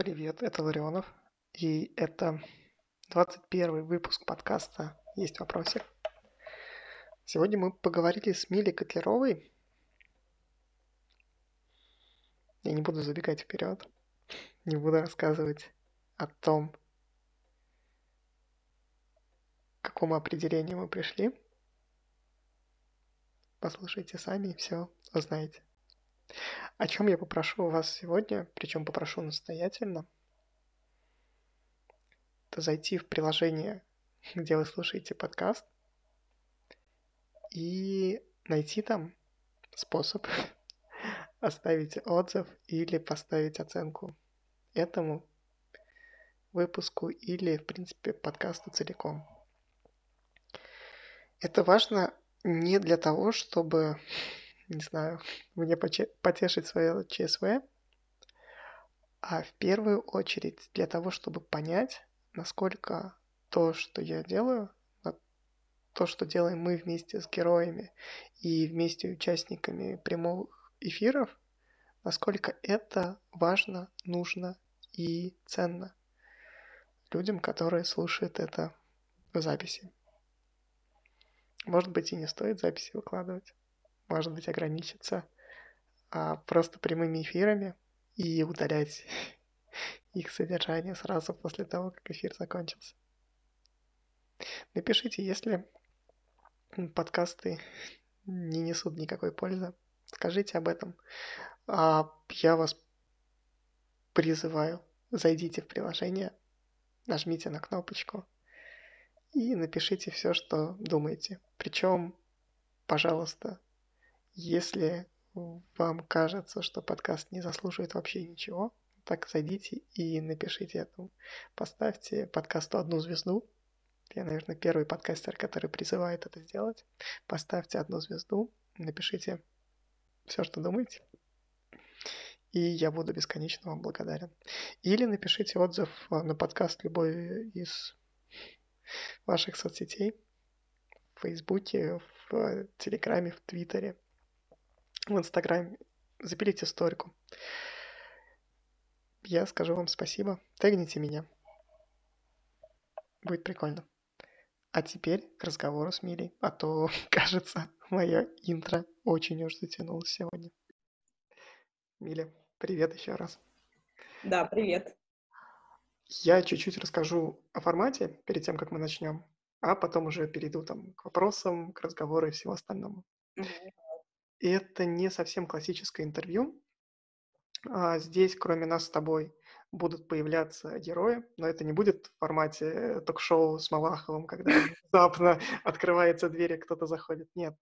Привет, это Ларионов. И это 21 выпуск подкаста «Есть вопросик». Сегодня мы поговорили с Милей Котлеровой. Я не буду забегать вперед, не буду рассказывать о том, к какому определению мы пришли. Послушайте сами и все узнаете. О чем я попрошу вас сегодня, причем попрошу настоятельно, это зайти в приложение, где вы слушаете подкаст, и найти там способ оставить отзыв или поставить оценку этому выпуску или, в принципе, подкасту целиком. Это важно не для того, чтобы не знаю, мне потешить свое ЧСВ, а в первую очередь для того, чтобы понять, насколько то, что я делаю, то, что делаем мы вместе с героями и вместе участниками прямых эфиров, насколько это важно, нужно и ценно людям, которые слушают это в записи. Может быть, и не стоит записи выкладывать может быть, ограничиться а, просто прямыми эфирами и удалять их содержание сразу после того, как эфир закончился. Напишите, если подкасты не несут никакой пользы, скажите об этом. А я вас призываю, зайдите в приложение, нажмите на кнопочку и напишите все, что думаете. Причем, пожалуйста, если вам кажется, что подкаст не заслуживает вообще ничего, так зайдите и напишите этому. Поставьте подкасту одну звезду. Я, наверное, первый подкастер, который призывает это сделать. Поставьте одну звезду, напишите все, что думаете. И я буду бесконечно вам благодарен. Или напишите отзыв на подкаст любой из ваших соцсетей. В Фейсбуке, в Телеграме, в Твиттере в Инстаграме, запилите историку. Я скажу вам спасибо. Тегните меня. Будет прикольно. А теперь к разговору с Милей, а то, кажется, мое интро очень уж затянулось сегодня. Миля, привет еще раз. Да, привет. Я чуть-чуть расскажу о формате перед тем, как мы начнем, а потом уже перейду там к вопросам, к разговору и всему остальному. Mm-hmm. Это не совсем классическое интервью. А, здесь, кроме нас с тобой, будут появляться герои, но это не будет в формате ток-шоу с Малаховым, когда внезапно открывается дверь, и кто-то заходит. Нет.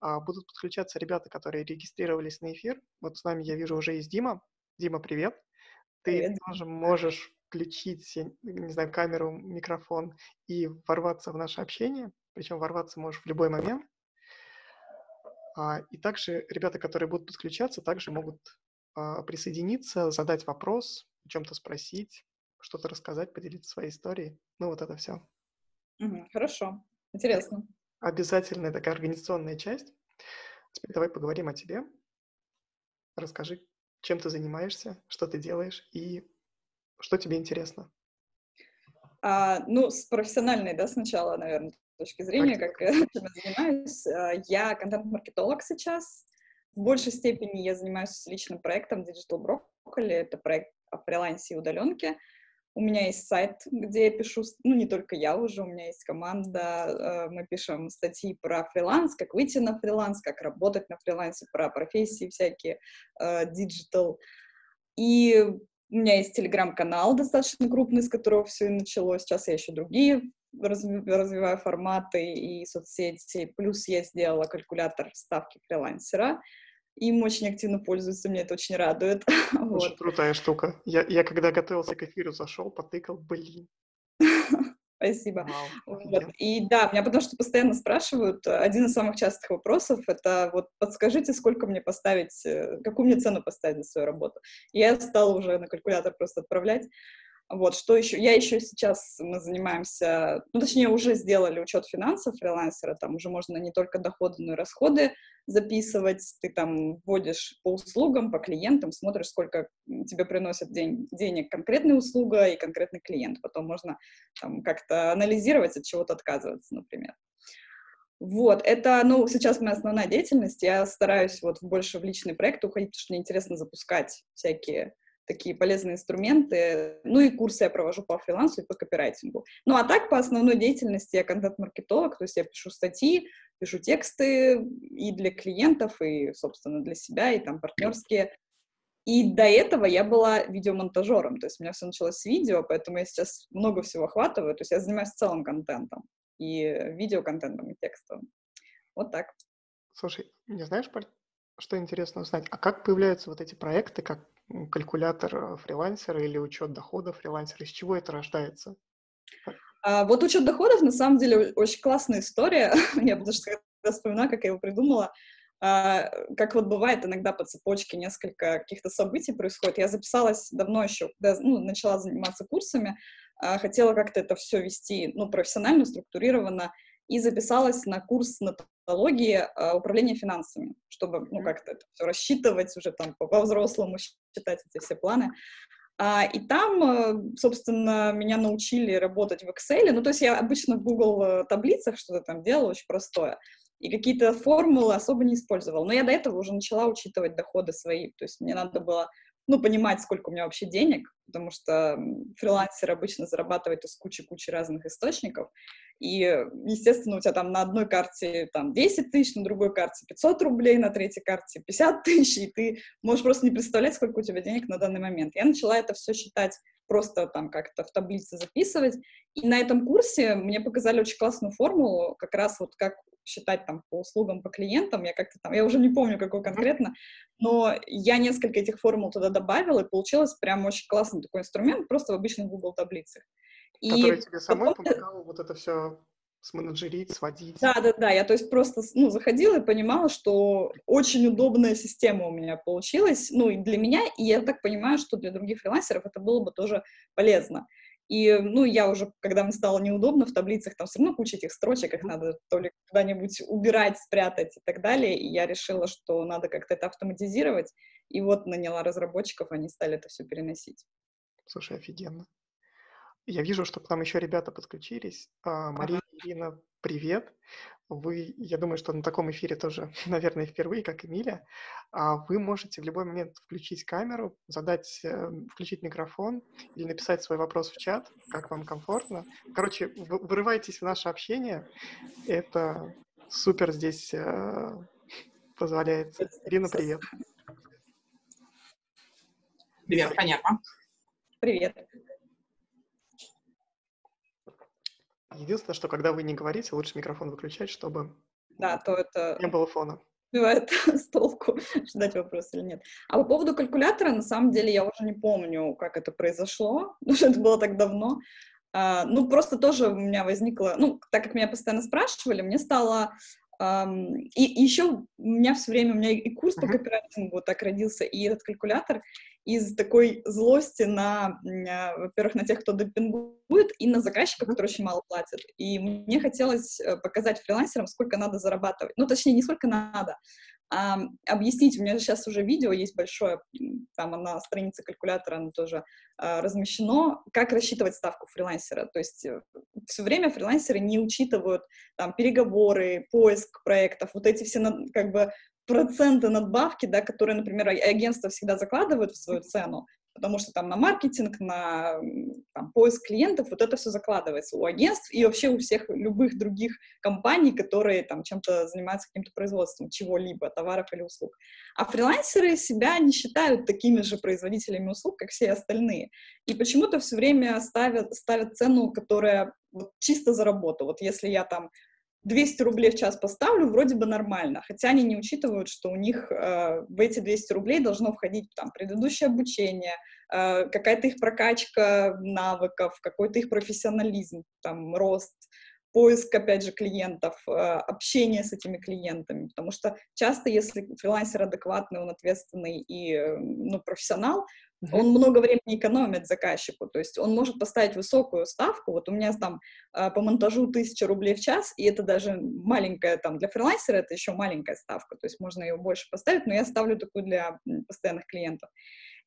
А, будут подключаться ребята, которые регистрировались на эфир. Вот с нами, я вижу, уже есть Дима. Дима, привет. Ты привет. тоже можешь включить, не знаю, камеру, микрофон и ворваться в наше общение. Причем ворваться можешь в любой момент. А, и также ребята, которые будут подключаться, также могут а, присоединиться, задать вопрос, о чем-то спросить, что-то рассказать, поделиться своей историей. Ну, вот это все. хорошо, интересно. Обязательная такая организационная часть. Теперь давай поговорим о тебе. Расскажи, чем ты занимаешься, что ты делаешь и что тебе интересно. А, ну, с профессиональной, да, сначала, наверное, точки зрения, как я занимаюсь. А, я контент-маркетолог сейчас. В большей степени я занимаюсь личным проектом Digital Broccoli. Это проект о фрилансе и удаленке. У меня есть сайт, где я пишу, ну, не только я уже, у меня есть команда, а, мы пишем статьи про фриланс, как выйти на фриланс, как работать на фрилансе, про профессии всякие, digital. И у меня есть телеграм-канал достаточно крупный, с которого все и началось. Сейчас я еще другие развиваю форматы и соцсети. Плюс я сделала калькулятор ставки фрилансера. Им очень активно пользуются, мне это очень радует. Очень вот. крутая штука. Я, я когда готовился к эфиру, зашел, потыкал, блин. Спасибо. Wow, вот. И да, меня потому что постоянно спрашивают, один из самых частых вопросов — это вот подскажите, сколько мне поставить, э, какую мне цену поставить за свою работу. Я стала уже на калькулятор просто отправлять. Вот, что еще? Я еще сейчас, мы занимаемся, ну, точнее, уже сделали учет финансов фрилансера, там уже можно не только доходы, но и расходы записывать, ты там вводишь по услугам, по клиентам, смотришь, сколько тебе приносит день, денег конкретная услуга и конкретный клиент, потом можно там как-то анализировать, от чего-то отказываться, например. Вот, это, ну, сейчас моя основная деятельность, я стараюсь вот больше в личные проекты уходить, потому что мне интересно запускать всякие такие полезные инструменты. Ну и курсы я провожу по фрилансу и по копирайтингу. Ну а так по основной деятельности я контент-маркетолог, то есть я пишу статьи, пишу тексты и для клиентов, и, собственно, для себя, и там партнерские. И до этого я была видеомонтажером, то есть у меня все началось с видео, поэтому я сейчас много всего охватываю, то есть я занимаюсь целым контентом, и видеоконтентом, и текстовым. Вот так. Слушай, не знаешь, что интересно узнать, а как появляются вот эти проекты, как калькулятор э, фрилансера или учет доходов фрилансера? Из чего это рождается? А, вот учет доходов, на самом деле, очень классная история. я потому что когда вспоминаю, как я его придумала, а, как вот бывает иногда по цепочке несколько каких-то событий происходит. Я записалась давно еще, когда ну, начала заниматься курсами, а, хотела как-то это все вести, ну, профессионально, структурированно, и записалась на курс натологии э, управления финансами, чтобы, ну, как-то это все рассчитывать уже там по-взрослому считать эти все планы. А, и там, э, собственно, меня научили работать в Excel. Ну, то есть я обычно в Google таблицах что-то там делала, очень простое. И какие-то формулы особо не использовала. Но я до этого уже начала учитывать доходы свои. То есть мне надо было ну, понимать, сколько у меня вообще денег, потому что фрилансер обычно зарабатывает из кучи-кучи разных источников, и, естественно, у тебя там на одной карте там 10 тысяч, на другой карте 500 рублей, на третьей карте 50 тысяч, и ты можешь просто не представлять, сколько у тебя денег на данный момент. Я начала это все считать просто там как-то в таблице записывать, и на этом курсе мне показали очень классную формулу, как раз вот как считать там по услугам, по клиентам, я как-то там, я уже не помню, какой конкретно, но я несколько этих формул туда добавила, и получилось прям очень классный такой инструмент, просто в обычных Google таблицах. И Который тебе самой потом... помогал вот это все сменеджерить, сводить. Да, да, да. Я то есть просто ну, заходила и понимала, что очень удобная система у меня получилась. Ну, и для меня, и я так понимаю, что для других фрилансеров это было бы тоже полезно. И, ну, я уже, когда мне стало неудобно в таблицах, там все равно куча этих строчек, их надо то ли куда-нибудь убирать, спрятать и так далее, и я решила, что надо как-то это автоматизировать, и вот наняла разработчиков, они стали это все переносить. Слушай, офигенно. Я вижу, что к нам еще ребята подключились. А, Мария, ага. Ирина, привет. Вы, я думаю, что на таком эфире тоже, наверное, впервые, как Эмилия. А вы можете в любой момент включить камеру, задать, э, включить микрофон или написать свой вопрос в чат, как вам комфортно. Короче, вырывайтесь в наше общение. Это супер здесь э, позволяется. Ирина, привет. Привет, понятно. Привет. Единственное, что когда вы не говорите, лучше микрофон выключать, чтобы да, то это не было фона. Бывает с толку, ждать вопрос или нет. А по поводу калькулятора, на самом деле, я уже не помню, как это произошло, потому что это было так давно. А, ну, просто тоже у меня возникло, ну, так как меня постоянно спрашивали, мне стало Um, и, и еще у меня все время, у меня и курс по копирайтингу так родился, и этот калькулятор, из такой злости на, а, во-первых, на тех, кто демпингует, и на заказчиков, которые очень мало платят. И мне хотелось э, показать фрилансерам, сколько надо зарабатывать. Ну, точнее, не сколько надо, а объяснить. У меня сейчас уже видео есть большое, там на странице калькулятора оно тоже а, размещено, как рассчитывать ставку фрилансера. То есть э, все время фрилансеры не учитывают там переговоры, поиск проектов, вот эти все как бы проценты надбавки, да, которые, например, агентства всегда закладывают в свою цену, потому что там на маркетинг, на там, поиск клиентов, вот это все закладывается у агентств и вообще у всех любых других компаний, которые там чем-то занимаются каким-то производством чего-либо, товаров или услуг. А фрилансеры себя не считают такими же производителями услуг, как все остальные. И почему-то все время ставят, ставят цену, которая вот чисто за работу. Вот если я там 200 рублей в час поставлю, вроде бы нормально, хотя они не учитывают, что у них э, в эти 200 рублей должно входить там предыдущее обучение, э, какая-то их прокачка навыков, какой-то их профессионализм, там, рост, поиск, опять же, клиентов, э, общение с этими клиентами, потому что часто, если фрилансер адекватный, он ответственный и, э, ну, профессионал, он много времени экономит заказчику, то есть он может поставить высокую ставку, вот у меня там а, по монтажу 1000 рублей в час, и это даже маленькая, там, для фрилансера это еще маленькая ставка, то есть можно ее больше поставить, но я ставлю такую для постоянных клиентов.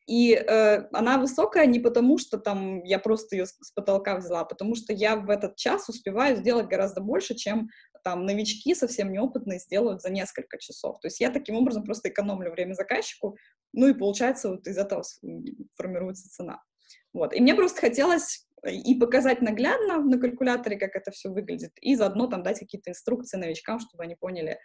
И э, она высокая не потому, что там я просто ее с, с потолка взяла, а потому что я в этот час успеваю сделать гораздо больше, чем там новички совсем неопытные сделают за несколько часов. То есть я таким образом просто экономлю время заказчику, ну и получается вот из этого формируется цена. Вот. И мне просто хотелось э, и показать наглядно на калькуляторе, как это все выглядит, и заодно там дать какие-то инструкции новичкам, чтобы они поняли,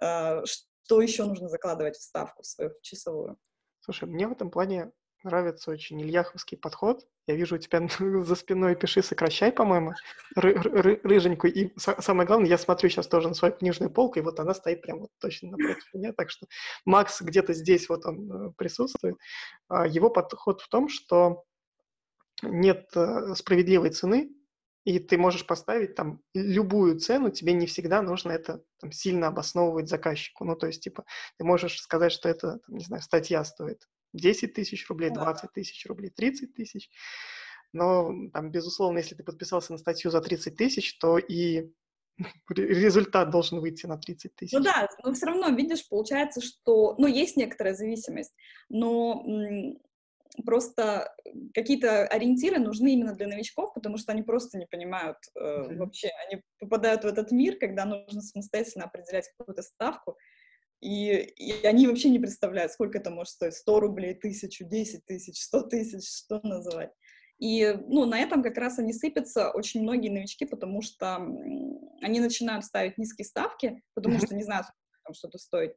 э, что еще нужно закладывать в ставку свою в часовую. Слушай, мне в этом плане нравится очень ильяховский подход. Я вижу у тебя за спиной «пиши, сокращай», по-моему, ры- ры- рыженькую. И самое главное, я смотрю сейчас тоже на свою книжную полку, и вот она стоит прямо вот точно напротив меня. Так что Макс где-то здесь вот он э, присутствует. А, его подход в том, что нет э, справедливой цены, и ты можешь поставить там любую цену, тебе не всегда нужно это там, сильно обосновывать заказчику. Ну, то есть, типа, ты можешь сказать, что это, там, не знаю, статья стоит 10 тысяч рублей, 20 тысяч рублей, 30 тысяч. Но, там, безусловно, если ты подписался на статью за 30 тысяч, то и результат должен выйти на 30 тысяч. Ну да, но все равно, видишь, получается, что, ну, есть некоторая зависимость, но просто какие-то ориентиры нужны именно для новичков, потому что они просто не понимают э, mm-hmm. вообще, они попадают в этот мир, когда нужно самостоятельно определять какую-то ставку, и, и они вообще не представляют, сколько это может стоить, 100 рублей, тысячу, 10 тысяч, 100 тысяч, что называть. И, ну, на этом как раз они сыпятся очень многие новички, потому что они начинают ставить низкие ставки, потому что не знают, сколько что-то стоит.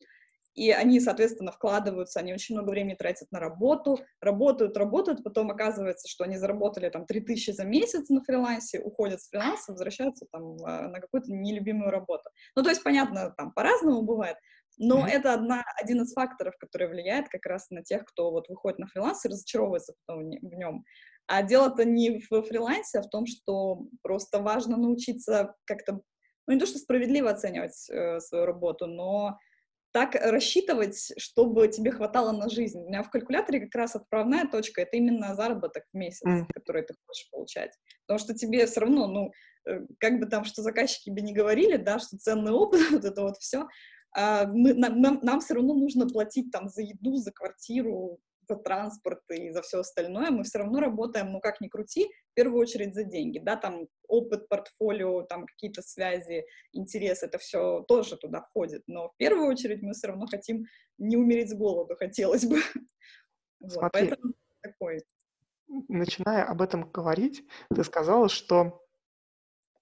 И они, соответственно, вкладываются, они очень много времени тратят на работу, работают, работают, потом оказывается, что они заработали там 3000 за месяц на фрилансе, уходят с фриланса, возвращаются там а, на какую-то нелюбимую работу. Ну, то есть, понятно, там по-разному бывает, но mm-hmm. это одна, один из факторов, который влияет как раз на тех, кто вот выходит на фриланс и разочаровывается потом в нем. А дело-то не в фрилансе, а в том, что просто важно научиться как-то, ну не то, что справедливо оценивать э, свою работу, но так рассчитывать, чтобы тебе хватало на жизнь. У меня в калькуляторе как раз отправная точка — это именно заработок в месяц, mm. который ты хочешь получать. Потому что тебе все равно, ну, э, как бы там, что заказчики бы не говорили, да, что ценный опыт, вот это вот все, а, мы, нам, нам, нам все равно нужно платить там за еду, за квартиру, за транспорт и за все остальное, мы все равно работаем, ну как ни крути, в первую очередь за деньги, да, там опыт, портфолио, там какие-то связи, интересы, это все тоже туда входит, но в первую очередь мы все равно хотим не умереть с голоду, хотелось бы. Смотри, вот, поэтому такой. Начиная об этом говорить, ты сказала, что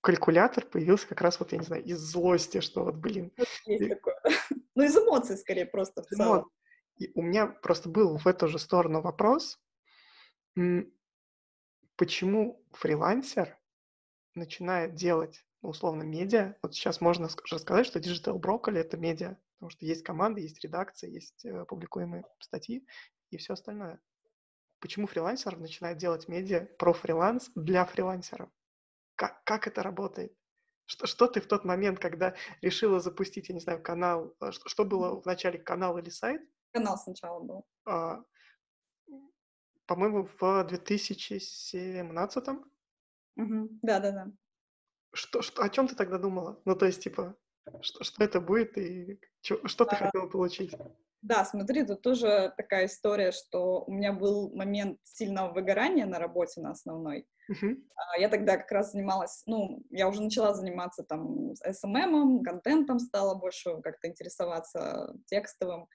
калькулятор появился как раз вот, я не знаю, из злости, что вот, блин. Есть и... такое. Ну, из эмоций, скорее, просто в целом. И у меня просто был в эту же сторону вопрос, почему фрилансер начинает делать, ну, условно, медиа. Вот сейчас можно уже сказать, что Digital Broccoli — это медиа, потому что есть команда, есть редакция, есть э, публикуемые статьи и все остальное. Почему фрилансер начинает делать медиа про фриланс для фрилансеров? Как, как это работает? Что, что ты в тот момент, когда решила запустить, я не знаю, канал, э, что, что было в начале, канал или сайт? Канал сначала был. А, по-моему, в 2017 угу. Да, да, да. Что, что, о чем ты тогда думала? Ну, то есть, типа, что, что это будет и что, что ты а, хотела получить? Да, смотри, тут тоже такая история, что у меня был момент сильного выгорания на работе на основной. Uh-huh. Я тогда как раз занималась, ну, я уже начала заниматься там SMM, контентом стала больше как-то интересоваться текстовым.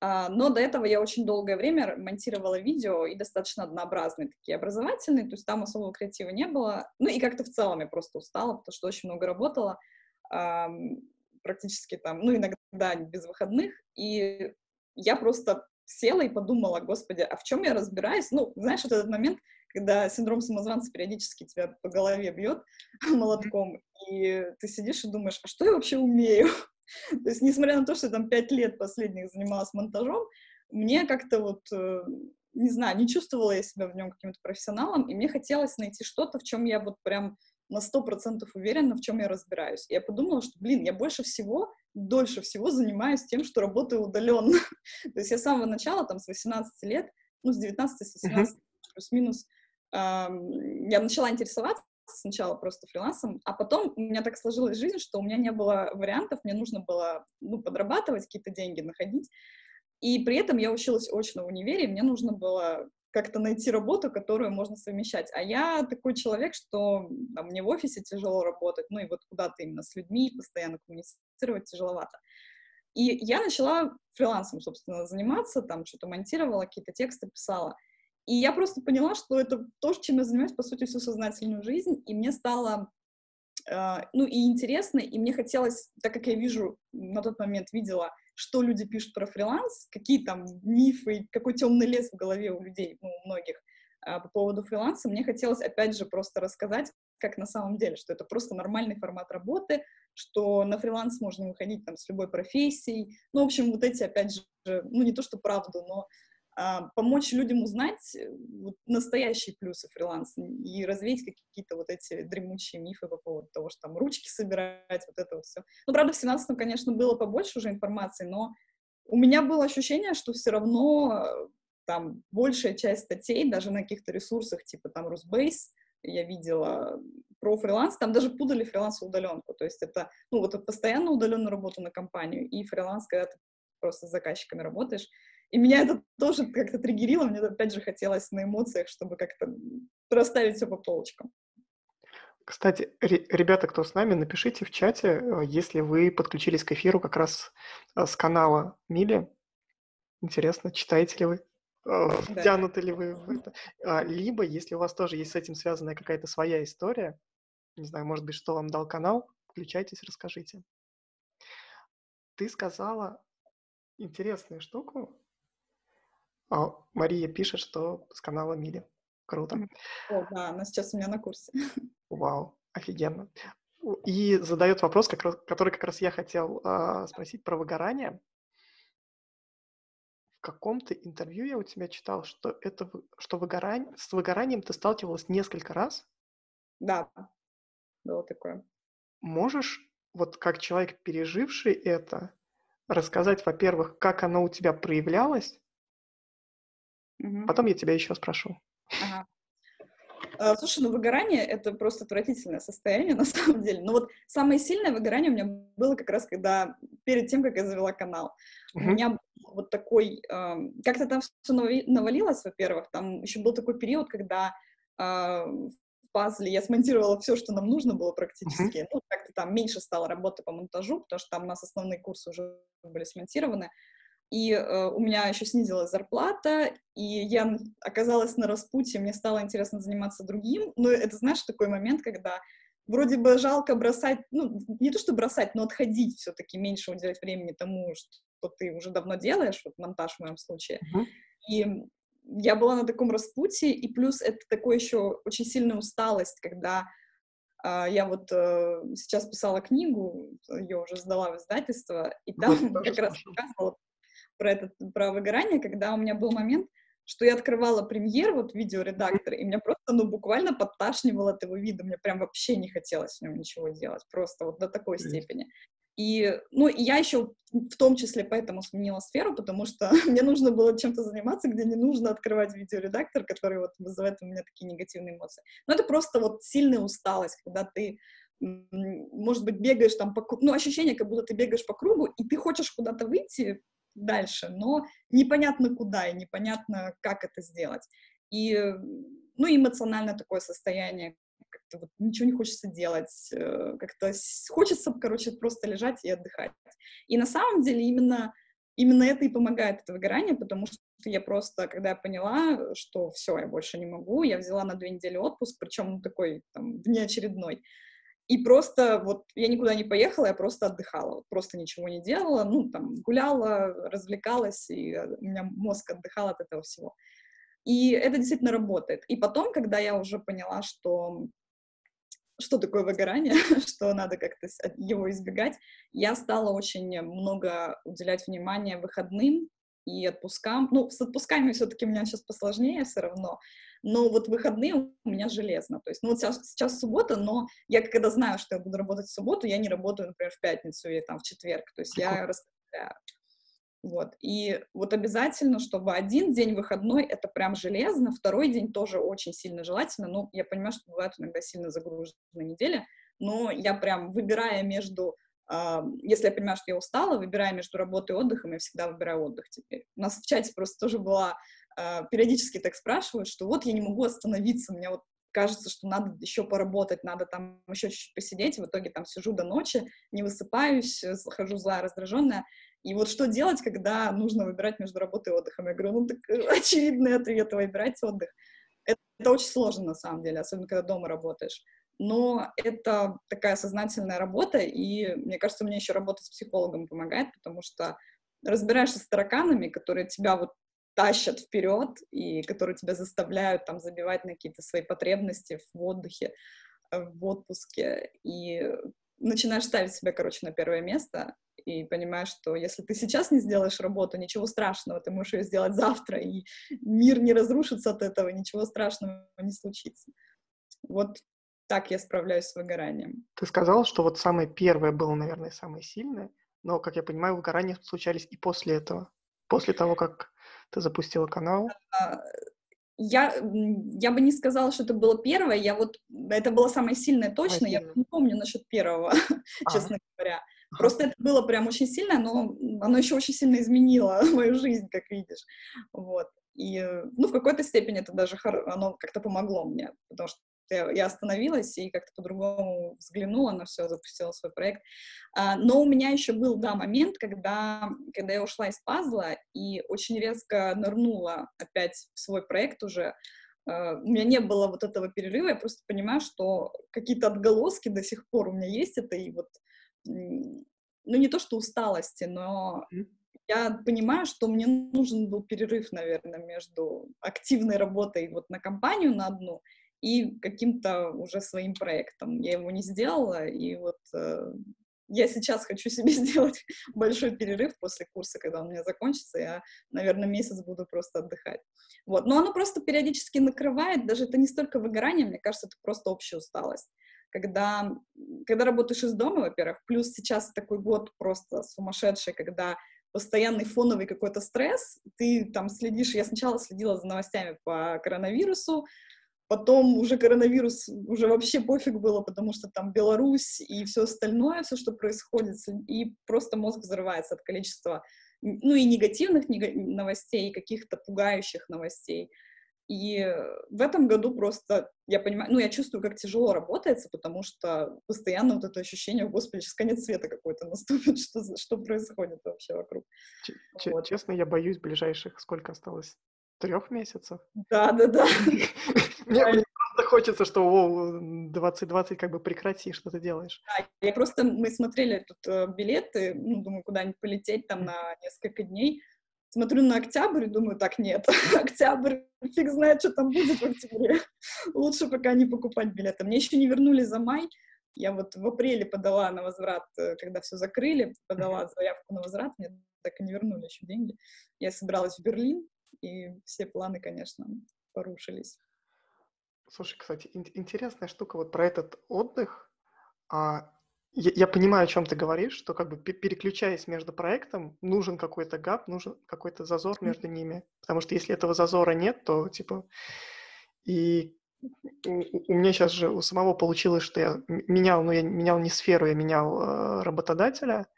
А, но до этого я очень долгое время монтировала видео и достаточно однообразные такие образовательные, то есть там особого креатива не было. Ну и как-то в целом я просто устала, потому что очень много работала, практически там, ну иногда без выходных, и я просто села и подумала, господи, а в чем я разбираюсь? Ну, знаешь, вот этот момент, когда синдром самозванца периодически тебя по голове бьет молотком, и ты сидишь и думаешь, а что я вообще умею? То есть, несмотря на то, что я там пять лет последних занималась монтажом, мне как-то вот, э, не знаю, не чувствовала я себя в нем каким-то профессионалом, и мне хотелось найти что-то, в чем я вот прям на сто процентов уверена, в чем я разбираюсь. И я подумала, что, блин, я больше всего, дольше всего занимаюсь тем, что работаю удаленно. То есть я с самого начала, там, с 18 лет, ну, с 19, с 18, uh-huh. плюс-минус, я начала интересоваться сначала просто фрилансом, а потом у меня так сложилась жизнь, что у меня не было вариантов, мне нужно было, ну, подрабатывать, какие-то деньги находить, и при этом я училась очно в универе, мне нужно было как-то найти работу, которую можно совмещать. А я такой человек, что там, мне в офисе тяжело работать, ну и вот куда-то именно с людьми постоянно коммуницировать тяжеловато. И я начала фрилансом, собственно, заниматься, там что-то монтировала, какие-то тексты писала. И я просто поняла, что это то, чем я занимаюсь, по сути, всю сознательную жизнь, и мне стало, э, ну, и интересно, и мне хотелось, так как я вижу, на тот момент видела, что люди пишут про фриланс, какие там мифы, какой темный лес в голове у людей, ну, у многих, э, по поводу фриланса, мне хотелось, опять же, просто рассказать, как на самом деле, что это просто нормальный формат работы, что на фриланс можно выходить там с любой профессией, ну, в общем, вот эти, опять же, ну, не то, что правду, но помочь людям узнать э, вот, настоящие плюсы фриланса и развеять какие-то вот эти дремучие мифы по поводу того, что там ручки собирать, вот это вот все. Ну, правда, в 17 конечно, было побольше уже информации, но у меня было ощущение, что все равно э, там большая часть статей, даже на каких-то ресурсах, типа там Русбейс, я видела про фриланс, там даже путали фриланс и удаленку, то есть это, ну, вот постоянно удаленную работу на компанию и фриланс, когда ты просто с заказчиками работаешь, и меня это тоже как-то триггерило, мне опять же хотелось на эмоциях, чтобы как-то расставить все по полочкам. Кстати, ребята, кто с нами, напишите в чате, э, если вы подключились к эфиру как раз э, с канала Мили. Интересно, читаете ли вы? Э, да. Втянуты ли вы в это? А, либо, если у вас тоже есть с этим связанная какая-то своя история, не знаю, может быть, что вам дал канал, включайтесь, расскажите. Ты сказала интересную штуку, а, Мария пишет, что с канала Мили. Круто. О, да, она сейчас у меня на курсе. Вау, офигенно. И задает вопрос, который как раз я хотел э, спросить про выгорание. В каком-то интервью я у тебя читал, что это что выгорание, с выгоранием ты сталкивалась несколько раз. Да, было такое. Можешь, вот как человек, переживший это, рассказать, во-первых, как оно у тебя проявлялось, Угу. Потом я тебя еще спрошу. Ага. А, слушай, ну выгорание — это просто отвратительное состояние на самом деле. Но вот самое сильное выгорание у меня было как раз, когда перед тем, как я завела канал. Uh-huh. У меня вот такой... Э, как-то там все навалилось, во-первых. Там еще был такой период, когда э, в пазле я смонтировала все, что нам нужно было практически. Uh-huh. Ну, как-то там меньше стало работы по монтажу, потому что там у нас основные курсы уже были смонтированы и э, у меня еще снизилась зарплата, и я оказалась на распутье, мне стало интересно заниматься другим, но это, знаешь, такой момент, когда вроде бы жалко бросать, ну, не то что бросать, но отходить все-таки, меньше уделять времени тому, что ты уже давно делаешь, вот монтаж в моем случае. Uh-huh. И я была на таком распутье, и плюс это такой еще очень сильная усталость, когда Uh, я вот uh, сейчас писала книгу, ее уже сдала в издательство, и там вот, как раз показывала про, этот, про выгорание, когда у меня был момент, что я открывала премьер, вот видеоредактор, и меня просто, ну, буквально подташнивало этого вида, мне прям вообще не хотелось в нем ничего делать, просто вот до такой степени. И, ну, и я еще в том числе поэтому сменила сферу, потому что мне нужно было чем-то заниматься, где не нужно открывать видеоредактор, который вот вызывает у меня такие негативные эмоции. Но это просто вот сильная усталость, когда ты может быть, бегаешь там по ну, ощущение, как будто ты бегаешь по кругу, и ты хочешь куда-то выйти, дальше, но непонятно куда и непонятно, как это сделать. И, ну, эмоционально такое состояние, как-то вот ничего не хочется делать, э, как-то хочется, короче, просто лежать и отдыхать. И на самом деле именно, именно это и помогает это выгорание, потому что я просто, когда я поняла, что все, я больше не могу, я взяла на две недели отпуск, причем такой там внеочередной, и просто вот я никуда не поехала, я просто отдыхала, просто ничего не делала, ну, там, гуляла, развлекалась, и э, у меня мозг отдыхал от этого всего. И это действительно работает. И потом, когда я уже поняла, что что такое выгорание, что надо как-то его избегать, я стала очень много уделять внимания выходным и отпускам. Ну, с отпусками все-таки у меня сейчас посложнее все равно, но вот выходные у меня железно. То есть, ну вот сейчас, сейчас суббота, но я когда знаю, что я буду работать в субботу, я не работаю, например, в пятницу или там в четверг. То есть я распределяю. Вот. И вот обязательно, чтобы один день выходной — это прям железно, второй день тоже очень сильно желательно. Ну, я понимаю, что бывает иногда сильно загруженная неделя, но я прям, выбирая между если я понимаю, что я устала, выбирая между работой и отдыхом, я всегда выбираю отдых теперь. У нас в чате просто тоже была, uh, периодически так спрашивают, что вот я не могу остановиться, меня вот кажется, что надо еще поработать, надо там еще чуть-чуть посидеть, в итоге там сижу до ночи, не высыпаюсь, хожу злая, раздраженная. И вот что делать, когда нужно выбирать между работой и отдыхом? Я говорю, ну, так э, очевидный ответ — выбирать отдых. Это, это очень сложно, на самом деле, особенно когда дома работаешь. Но это такая сознательная работа, и мне кажется, мне еще работать с психологом помогает, потому что разбираешься с тараканами, которые тебя вот тащат вперед и которые тебя заставляют там забивать на какие-то свои потребности в отдыхе, э, в отпуске, и начинаешь ставить себя, короче, на первое место, и понимаешь, что если ты сейчас не сделаешь работу, ничего страшного, ты можешь ее сделать завтра, и мир не разрушится от этого, ничего страшного не случится. Вот так я справляюсь с выгоранием. Ты сказал, что вот самое первое было, наверное, самое сильное, но, как я понимаю, выгорания случались и после этого, после того, как ты запустила канал? А, я, я бы не сказала, что это было первое, я вот, это было самое сильное точно, я не помню насчет первого, честно говоря. Просто это было прям очень сильно, но оно еще очень сильно изменило мою жизнь, как видишь. Вот. И, ну, в какой-то степени это даже оно как-то помогло мне, потому что я остановилась и как-то по-другому взглянула на все, запустила свой проект. А, но у меня еще был, да, момент, когда, когда я ушла из пазла и очень резко нырнула опять в свой проект уже. А, у меня не было вот этого перерыва, я просто понимаю, что какие-то отголоски до сих пор у меня есть, это и вот, ну, не то, что усталости, но я понимаю, что мне нужен был перерыв, наверное, между активной работой вот на компанию на одну и каким-то уже своим проектом. Я его не сделала, и вот э, я сейчас хочу себе сделать большой перерыв после курса, когда он у меня закончится, я, наверное, месяц буду просто отдыхать. Вот. Но оно просто периодически накрывает, даже это не столько выгорание, мне кажется, это просто общая усталость. Когда, когда работаешь из дома, во-первых, плюс сейчас такой год просто сумасшедший, когда постоянный фоновый какой-то стресс, ты там следишь, я сначала следила за новостями по коронавирусу, Потом уже коронавирус, уже вообще пофиг было, потому что там Беларусь и все остальное, все, что происходит, и просто мозг взрывается от количества, ну и негативных новостей, и каких-то пугающих новостей. И в этом году просто, я понимаю, ну, я чувствую, как тяжело работается, потому что постоянно вот это ощущение, господи, сейчас конец света какой-то наступит, что, что происходит вообще вокруг. Ч- вот. Честно, я боюсь ближайших, сколько осталось? трех месяцев. Да, да, да. Мне просто хочется, что о, 2020 как бы прекрати, что ты делаешь. Да, я просто, мы смотрели тут э, билеты, ну, думаю, куда-нибудь полететь там на несколько дней. Смотрю на октябрь и думаю, так, нет, октябрь, фиг знает, что там будет в октябре. Лучше пока не покупать билеты. Мне еще не вернули за май. Я вот в апреле подала на возврат, э, когда все закрыли, подала заявку на возврат, мне так и не вернули еще деньги. Я собиралась в Берлин, и все планы, конечно, порушились. Слушай, кстати, ин- интересная штука вот про этот отдых. А, я, я понимаю, о чем ты говоришь, что как бы переключаясь между проектом, нужен какой-то гап, нужен какой-то зазор между ними. Потому что если этого зазора нет, то типа... И у, меня сейчас же у самого получилось, что я менял, ну я менял не сферу, я менял э, работодателя,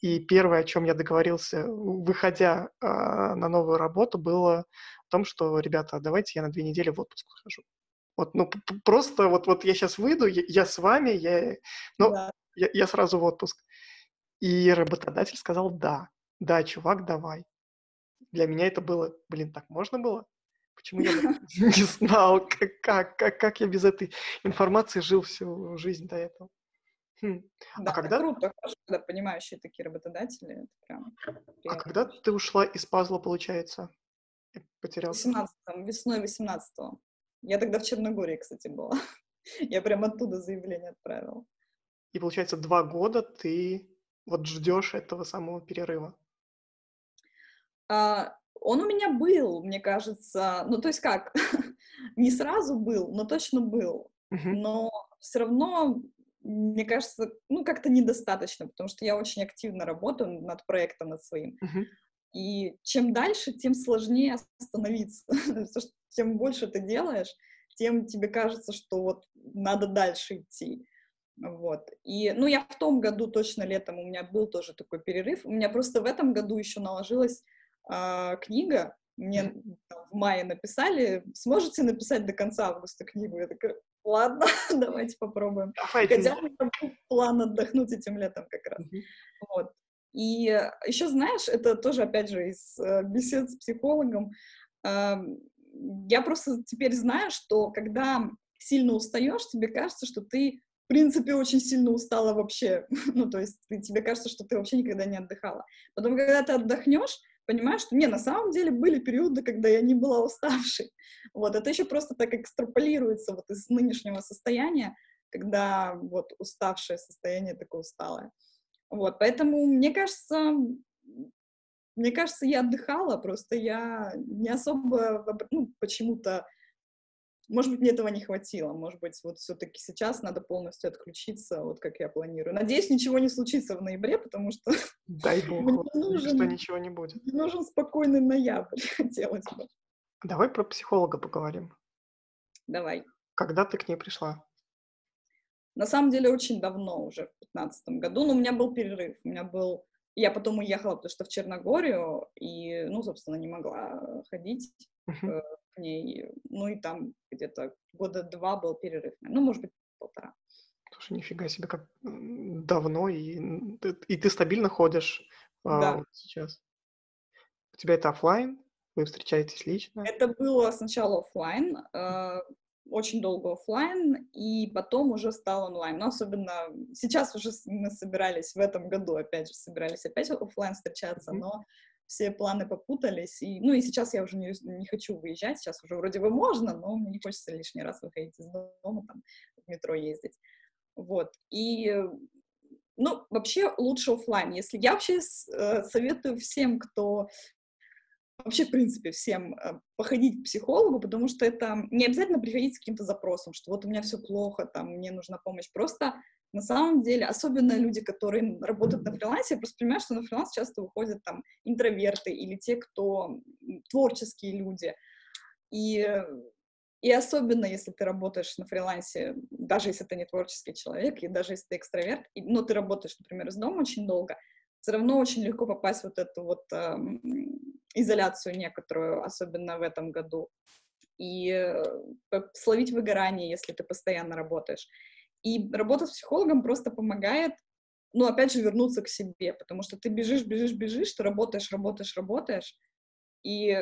и первое, о чем я договорился, выходя э, на новую работу, было в том, что, ребята, давайте я на две недели в отпуск схожу. Вот, ну, просто вот, вот я сейчас выйду, я, я с вами, я, ну, да. я, я сразу в отпуск. И работодатель сказал, да, да, чувак, давай. Для меня это было, блин, так можно было? Почему я не знал, как, как, как я без этой информации жил всю жизнь до этого? Хм. А да, а когда... круто, когда понимающие такие работодатели. Это прям а когда ты ушла из пазла, получается? Потерялся. 18 весной 18-го. Я тогда в Черногории, кстати, была. Я прям оттуда заявление отправила. И получается, два года ты вот ждешь этого самого перерыва. А, он у меня был, мне кажется. Ну, то есть как? Не сразу был, но точно был. Uh-huh. Но все равно мне кажется, ну, как-то недостаточно, потому что я очень активно работаю над проектом, над своим. Uh-huh. И чем дальше, тем сложнее остановиться. Тем больше ты делаешь, тем тебе кажется, что вот надо дальше идти. Вот. И, ну, я в том году точно летом у меня был тоже такой перерыв. У меня просто в этом году еще наложилась э, книга. Мне там, в мае написали, сможете написать до конца августа книгу? Я такая, ладно, давайте попробуем. Давайте. Хотя бы план отдохнуть этим летом как раз. Mm-hmm. Вот. И еще, знаешь, это тоже, опять же, из э, бесед с психологом. Э, я просто теперь знаю, что когда сильно устаешь, тебе кажется, что ты в принципе, очень сильно устала вообще. ну, то есть ты, тебе кажется, что ты вообще никогда не отдыхала. Потом, когда ты отдохнешь, понимаешь, что, не, на самом деле были периоды, когда я не была уставшей. Вот, это еще просто так экстраполируется вот из нынешнего состояния, когда вот уставшее состояние такое усталое. Вот, поэтому, мне кажется, мне кажется, я отдыхала, просто я не особо, ну, почему-то может быть, мне этого не хватило. Может быть, вот все-таки сейчас надо полностью отключиться, вот как я планирую. Надеюсь, ничего не случится в ноябре, потому что... Дай бог, нужен, что ничего не будет. Мне нужен спокойный ноябрь, хотелось бы. Давай про психолога поговорим. Давай. Когда ты к ней пришла? На самом деле, очень давно, уже в 2015 году, но у меня был перерыв. У меня был... Я потом уехала, потому что в Черногорию, и, ну, собственно, не могла ходить. Uh-huh к ней. Ну и там где-то года два был перерыв. Ну, может быть, полтора. Слушай, нифига себе, как давно, и, и ты стабильно ходишь а, да. вот сейчас. У тебя это офлайн? Вы встречаетесь лично? Это было сначала офлайн, очень долго офлайн, и потом уже стал онлайн. Но особенно сейчас уже мы собирались в этом году, опять же, собирались опять офлайн встречаться, mm-hmm. но все планы попутались, и, ну, и сейчас я уже не, не хочу выезжать, сейчас уже вроде бы можно, но мне не хочется лишний раз выходить из дома, там, в метро ездить, вот, и, ну, вообще лучше офлайн, если я вообще э, советую всем, кто вообще, в принципе, всем э, походить к психологу, потому что это не обязательно приходить с каким-то запросом, что вот у меня все плохо, там, мне нужна помощь. Просто на самом деле, особенно люди, которые работают на фрилансе, я просто понимаю, что на фриланс часто выходят там интроверты или те, кто творческие люди. И, и особенно, если ты работаешь на фрилансе, даже если ты не творческий человек, и даже если ты экстраверт, и, но ты работаешь, например, из дома очень долго, все равно очень легко попасть в вот эту вот э, изоляцию некоторую, особенно в этом году, и э, словить выгорание, если ты постоянно работаешь. И работа с психологом просто помогает, ну, опять же, вернуться к себе, потому что ты бежишь, бежишь, бежишь, ты работаешь, работаешь, работаешь, и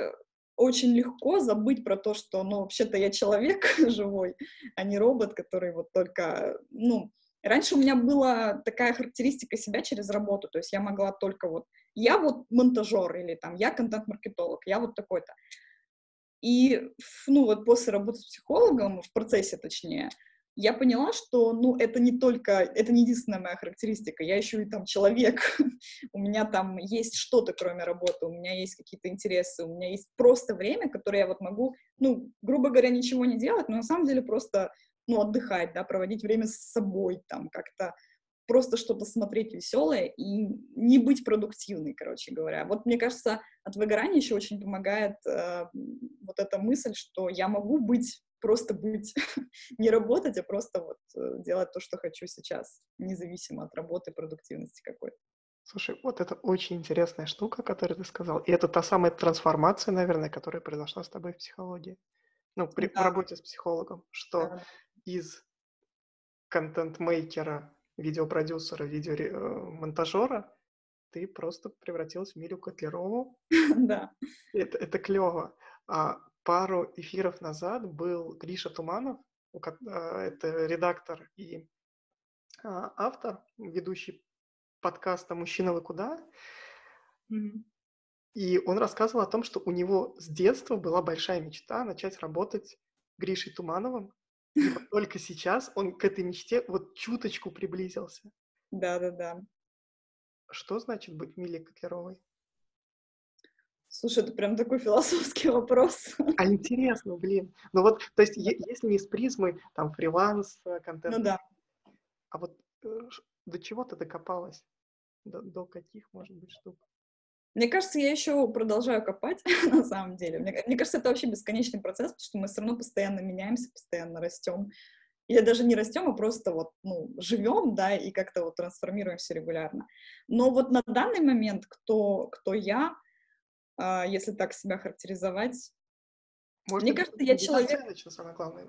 очень легко забыть про то, что, ну, вообще-то я человек живой, а не робот, который вот только, ну, раньше у меня была такая характеристика себя через работу, то есть я могла только вот, я вот монтажер или там, я контент-маркетолог, я вот такой-то. И, ну, вот после работы с психологом, в процессе точнее, я поняла, что, ну, это не только, это не единственная моя характеристика, я еще и там человек, у меня там есть что-то, кроме работы, у меня есть какие-то интересы, у меня есть просто время, которое я вот могу, ну, грубо говоря, ничего не делать, но на самом деле просто, ну, отдыхать, да, проводить время с собой, там, как-то просто что-то смотреть веселое и не быть продуктивной, короче говоря. Вот мне кажется, от выгорания еще очень помогает э, вот эта мысль, что я могу быть просто быть, не работать, а просто вот э, делать то, что хочу сейчас, независимо от работы, продуктивности какой-то. Слушай, вот это очень интересная штука, которую ты сказал. И это та самая трансформация, наверное, которая произошла с тобой в психологии. Ну, при да. работе с психологом, что да. из контент-мейкера, видеопродюсера, видеомонтажера э, ты просто превратилась в Милю Котлерову. Да. Это, это клево. А пару эфиров назад был Гриша Туманов, а, это редактор и а, автор, ведущий подкаста «Мужчина, вы куда?». Mm-hmm. И он рассказывал о том, что у него с детства была большая мечта начать работать Гришей Тумановым. И вот только сейчас он к этой мечте вот чуточку приблизился. Да-да-да. Что значит быть Милей Котлеровой? Слушай, это прям такой философский вопрос. А интересно, блин. Ну вот, то есть, если не с призмой, там, фриланс, э, контент. Ну да. А вот э, до чего ты докопалась? До, до каких, может быть, штук? Мне кажется, я еще продолжаю копать, на самом деле. Мне, мне кажется, это вообще бесконечный процесс, потому что мы все равно постоянно меняемся, постоянно растем. Или даже не растем, а просто вот, ну, живем, да, и как-то вот трансформируемся регулярно. Но вот на данный момент, кто, кто я, э, если так себя характеризовать, Может мне кажется, я человек... самое главное.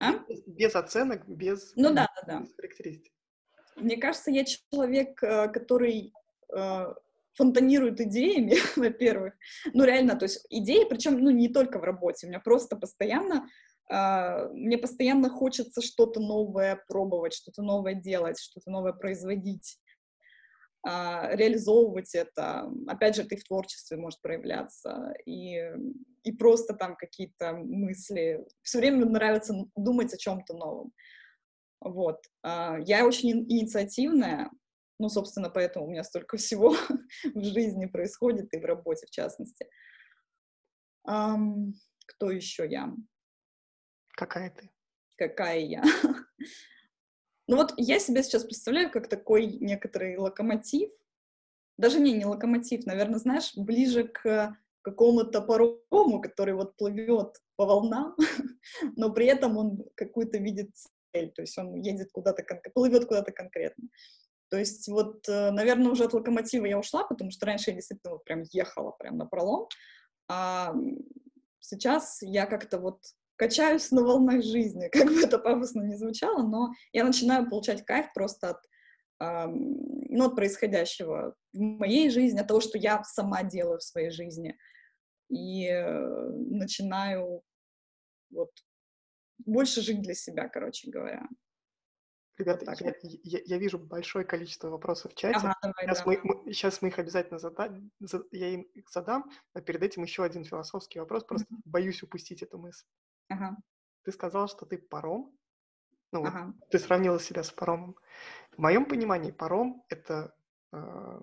А? Без, без оценок, без, Ну да, да, да. без характеристик. Мне кажется, я человек, э, который э, фонтанирует идеями, во-первых. Ну, реально, то есть идеи, причем, ну, не только в работе, у меня просто постоянно, э, мне постоянно хочется что-то новое пробовать, что-то новое делать, что-то новое производить, э, реализовывать это. Опять же, ты в творчестве может проявляться, и, и просто там какие-то мысли. Все время нравится думать о чем-то новом. Вот. А, Я очень ин- инициативная, ну, собственно, поэтому у меня столько всего в жизни происходит и в работе, в частности. Ам, Кто еще я? Какая ты? Какая я? Ну вот я себя сейчас представляю как такой некоторый локомотив. Даже не, не локомотив, наверное, знаешь, ближе к какому-то парому, который вот плывет по волнам, но при этом он какую-то видит цель, то есть он едет куда-то, плывет куда-то конкретно. То есть вот, э, наверное, уже от локомотива я ушла, потому что раньше я действительно вот прям ехала прям на пролом, а сейчас я как-то вот качаюсь на волнах жизни, как бы это пафосно не звучало, но я начинаю получать кайф просто от, ам, ну, от происходящего в моей жизни, от того, что я сама делаю в своей жизни. И э, начинаю вот больше жить для себя, короче говоря. Ребята, так я, я- я вижу большое количество вопросов в чате. Ага, давай, Сейчас, да. мы, мы- сейчас мы их обязательно задам, за- я им их задам, но перед этим еще один философский вопрос, просто боюсь упустить эту мысль. Ага, Ты сказал, что ты паром, ну вот ага. ты сравнила себя с паромом. В моем понимании паром — это э,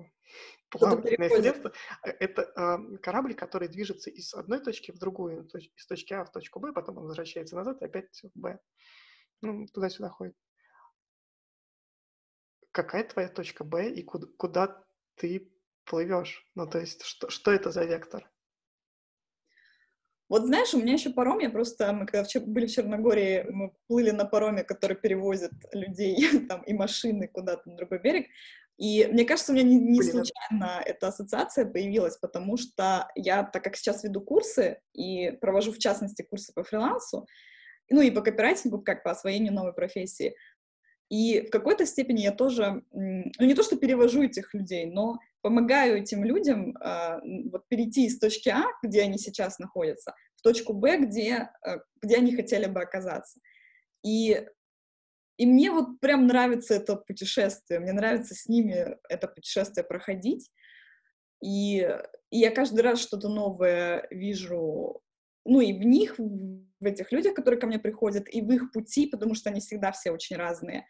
плавательное средство, это э, корабль, который движется из одной точки в другую, из точки А в точку Б, потом он возвращается назад и опять в Б. Ну, туда-сюда ходит. Какая твоя точка Б и куда, куда ты плывешь? Ну, то есть, что, что это за вектор? Вот знаешь, у меня еще паром, я просто, мы когда вчера, были в Черногории, мы плыли на пароме, который перевозит людей там и машины куда-то на другой берег, и мне кажется, у меня не, не случайно эта ассоциация появилась, потому что я, так как сейчас веду курсы и провожу, в частности, курсы по фрилансу, ну и по копирайтингу, как по освоению новой профессии, и в какой-то степени я тоже, ну не то, что перевожу этих людей, но помогаю этим людям м, вот перейти из точки А, где они сейчас находятся, в точку Б, где, э, где они хотели бы оказаться. И, и мне вот прям нравится это путешествие, мне нравится с ними это путешествие проходить. И, и я каждый раз что-то новое вижу, ну и в них, в этих людях, которые ко мне приходят, и в их пути, потому что они всегда все очень разные.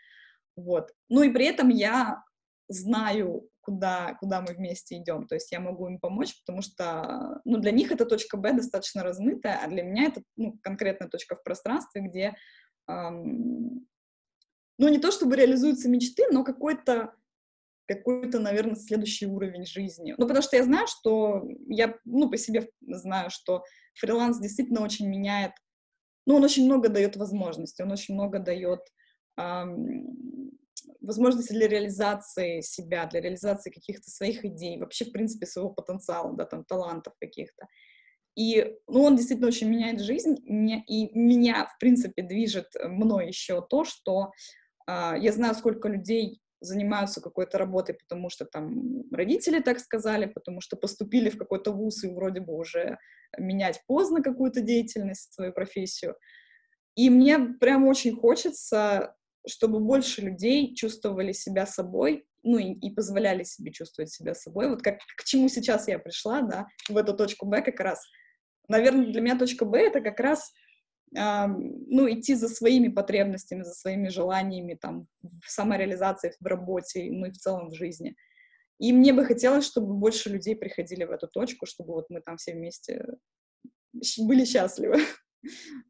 Вот. Ну и при этом я знаю, куда, куда мы вместе идем. То есть я могу им помочь, потому что ну, для них эта точка Б достаточно размытая, а для меня это ну, конкретная точка в пространстве, где эм, ну не то чтобы реализуются мечты, но какой-то какой-то, наверное, следующий уровень жизни. Ну, потому что я знаю, что я, ну, по себе знаю, что фриланс действительно очень меняет, ну, он очень много дает возможностей, он очень много дает ам, возможности для реализации себя, для реализации каких-то своих идей, вообще, в принципе, своего потенциала, да, там, талантов каких-то. И, ну, он действительно очень меняет жизнь, и меня, в принципе, движет мной еще то, что а, я знаю, сколько людей занимаются какой-то работой, потому что там родители так сказали, потому что поступили в какой-то вуз и вроде бы уже менять поздно какую-то деятельность, свою профессию. И мне прям очень хочется, чтобы больше людей чувствовали себя собой, ну и, и позволяли себе чувствовать себя собой. Вот как, к чему сейчас я пришла, да, в эту точку Б как раз. Наверное, для меня точка Б — это как раз ну, идти за своими потребностями, за своими желаниями, там, в самореализации, в работе, ну и в целом в жизни. И мне бы хотелось, чтобы больше людей приходили в эту точку, чтобы вот мы там все вместе были счастливы.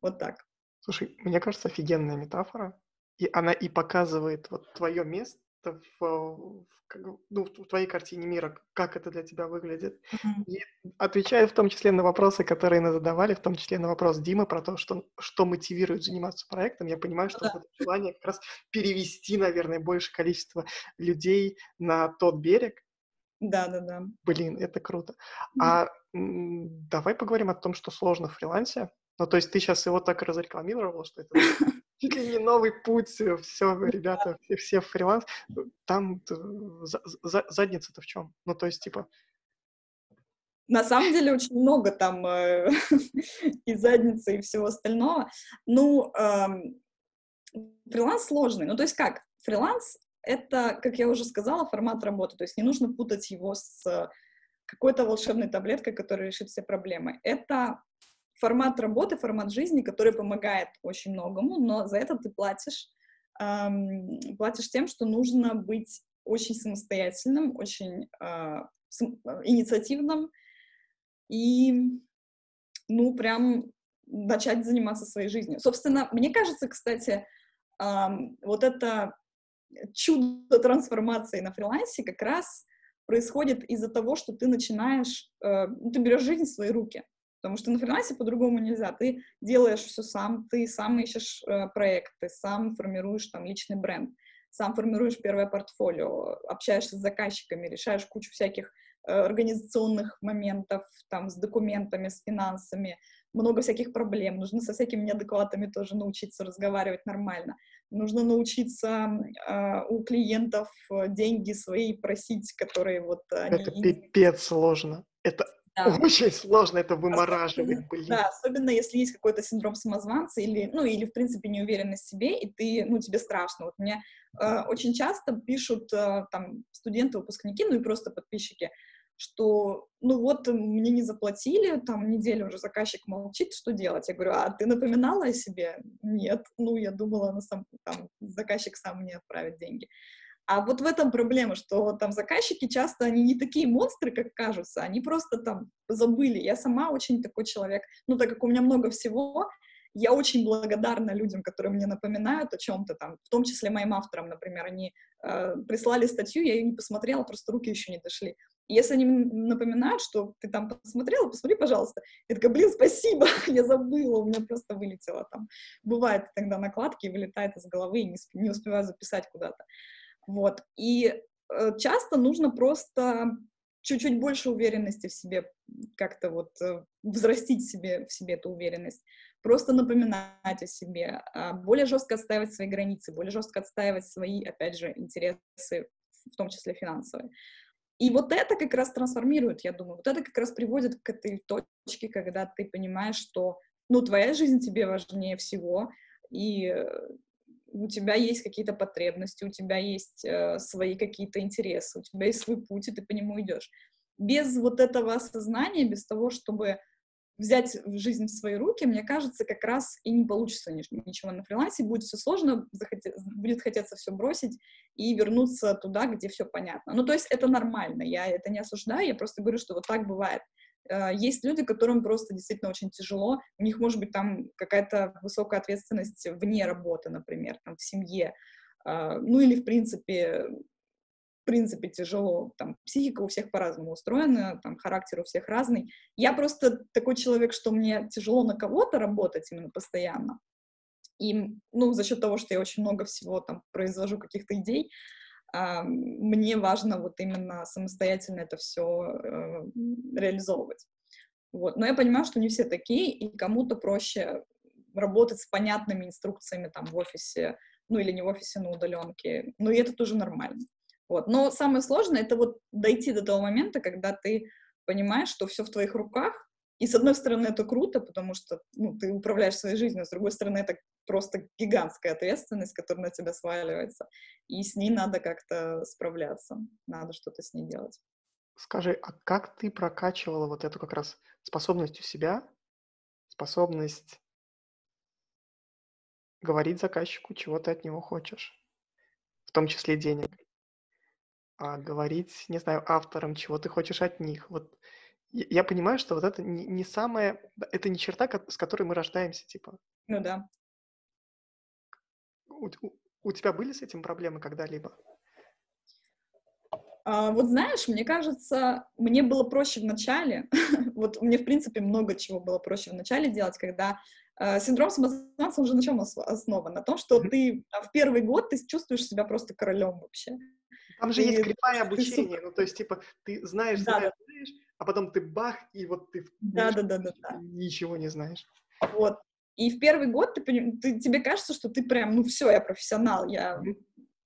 Вот так. Слушай, мне кажется, офигенная метафора. И она и показывает вот твое место, в, в, как, ну, в твоей картине мира, как это для тебя выглядит. И отвечая в том числе на вопросы, которые нас задавали, в том числе на вопрос Димы про то, что, что мотивирует заниматься проектом, я понимаю, Ну что да. вот это желание как раз перевести, наверное, большее количество людей на тот берег. Да-да-да. Блин, это круто. Мгм. А давай поговорим о том, что сложно в фрилансе. Ну, то есть ты сейчас его так разрекламировала, что это чуть ли не новый путь, все, ребята, все, все в фриланс. Там за- за- задница-то в чем? Ну, то есть, типа, На самом деле очень много там э, и задницы, и всего остального. Ну, ам, фриланс сложный. Ну, то есть как? Фриланс — это, как я уже сказала, формат работы. То есть не нужно путать его с какой-то волшебной таблеткой, которая решит все проблемы. Это формат работы, формат жизни, который помогает очень многому, но за это ты платишь, ам, платишь тем, что нужно быть очень самостоятельным, очень а, сам- инициативным, и, ну, прям начать заниматься своей жизнью. Собственно, мне кажется, кстати, ам, вот это чудо трансформации на фрилансе как раз происходит из-за того, что ты начинаешь, э, ты берешь жизнь в свои руки. Потому что на фрилансе по-другому нельзя. Ты делаешь все сам, ты сам ищешь э, проекты, сам формируешь там личный бренд, сам формируешь первое портфолио, общаешься с заказчиками, решаешь кучу всяких э, организационных моментов, там, с документами, с финансами, много всяких проблем. Нужно со всякими неадекватами тоже научиться разговаривать нормально. Нужно научиться э, у клиентов э, деньги свои просить, которые вот они... это пипец сложно. Это Да. очень сложно, это Особенно, вымораживает, блин. да, особенно если есть какой-то синдром самозванца или, ну, или, в принципе, неуверенность в себе, и ты, ну, тебе страшно. Вот мне э, очень часто пишут э, там студенты, выпускники, ну и просто подписчики, что, ну вот, мне не заплатили, там, неделю уже заказчик молчит, что делать? Я говорю, а ты напоминала о себе? Нет. Ну, я думала, на сам, там, заказчик сам мне отправит деньги. А вот в этом проблема, что там заказчики часто, они не такие монстры, как кажутся, они просто там забыли. Я сама очень такой человек, ну, так как у меня много всего, я очень благодарна людям, которые мне напоминают о чем-то там, в том числе моим авторам, например, они э, прислали статью, я ее не посмотрела, просто руки еще не дошли. Если они напоминают, что ты там посмотрела, посмотри, пожалуйста. Я такая, блин, спасибо, я забыла, у меня просто вылетело там. Бывает тогда накладки, вылетает из головы, и не, не успеваю записать куда-то. Вот. И э, часто нужно просто чуть-чуть больше уверенности в себе, как-то вот э, взрастить себе, в себе эту уверенность, просто напоминать о себе, э, более жестко отстаивать свои границы, более жестко отстаивать свои, опять же, интересы, в том числе финансовые. И вот это как раз трансформирует, я думаю, вот это как раз приводит к этой точке, когда ты понимаешь, что, ну, твоя жизнь тебе важнее всего, и у тебя есть какие-то потребности, у тебя есть э, свои какие-то интересы, у тебя есть свой путь, и ты по нему идешь. Без вот этого осознания, без того, чтобы взять жизнь в свои руки, мне кажется, как раз и не получится ничего на фрилансе, будет все сложно, будет хотеться все бросить и вернуться туда, где все понятно. Ну, то есть это нормально, я это не осуждаю, я просто говорю, что вот так бывает. Есть люди, которым просто действительно очень тяжело, у них может быть там какая-то высокая ответственность вне работы, например, там в семье, ну или в принципе в принципе тяжело, там, психика у всех по-разному устроена, там, характер у всех разный. Я просто такой человек, что мне тяжело на кого-то работать именно постоянно. И, ну, за счет того, что я очень много всего там произвожу, каких-то идей, э, мне важно вот именно самостоятельно это все э, реализовывать. Вот. Но я понимаю, что не все такие, и кому-то проще работать с понятными инструкциями там в офисе, ну или не в офисе, на удаленке. Ну и это тоже нормально. Вот. Но самое сложное — это вот дойти до того момента, когда ты понимаешь, что все в твоих руках, и с одной стороны это круто, потому что ну, ты управляешь своей жизнью, с другой стороны это просто гигантская ответственность, которая на тебя сваливается, и с ней надо как-то справляться, надо что-то с ней делать. Скажи, а как ты прокачивала вот эту как раз способность у себя, способность говорить заказчику, чего ты от него хочешь, в том числе денег? а говорить, не знаю, авторам, чего ты хочешь от них. Вот я понимаю, что вот это не, не самое, это не черта, с которой мы рождаемся, типа. Ну да. У, тебя были с этим проблемы когда-либо? А, вот знаешь, мне кажется, мне было проще в начале, вот мне, в принципе, много чего было проще в начале делать, когда э, синдром самозванца, уже на чем основан? На том, что ты а, в первый год ты чувствуешь себя просто королем вообще. Там же и есть кривая обучение, ну, то есть, типа, ты знаешь, да, знаешь, да. знаешь, а потом ты бах, и вот ты да, да, да, да, да. ничего не знаешь. Вот. И в первый год ты, ты, тебе кажется, что ты прям, ну все, я профессионал, я,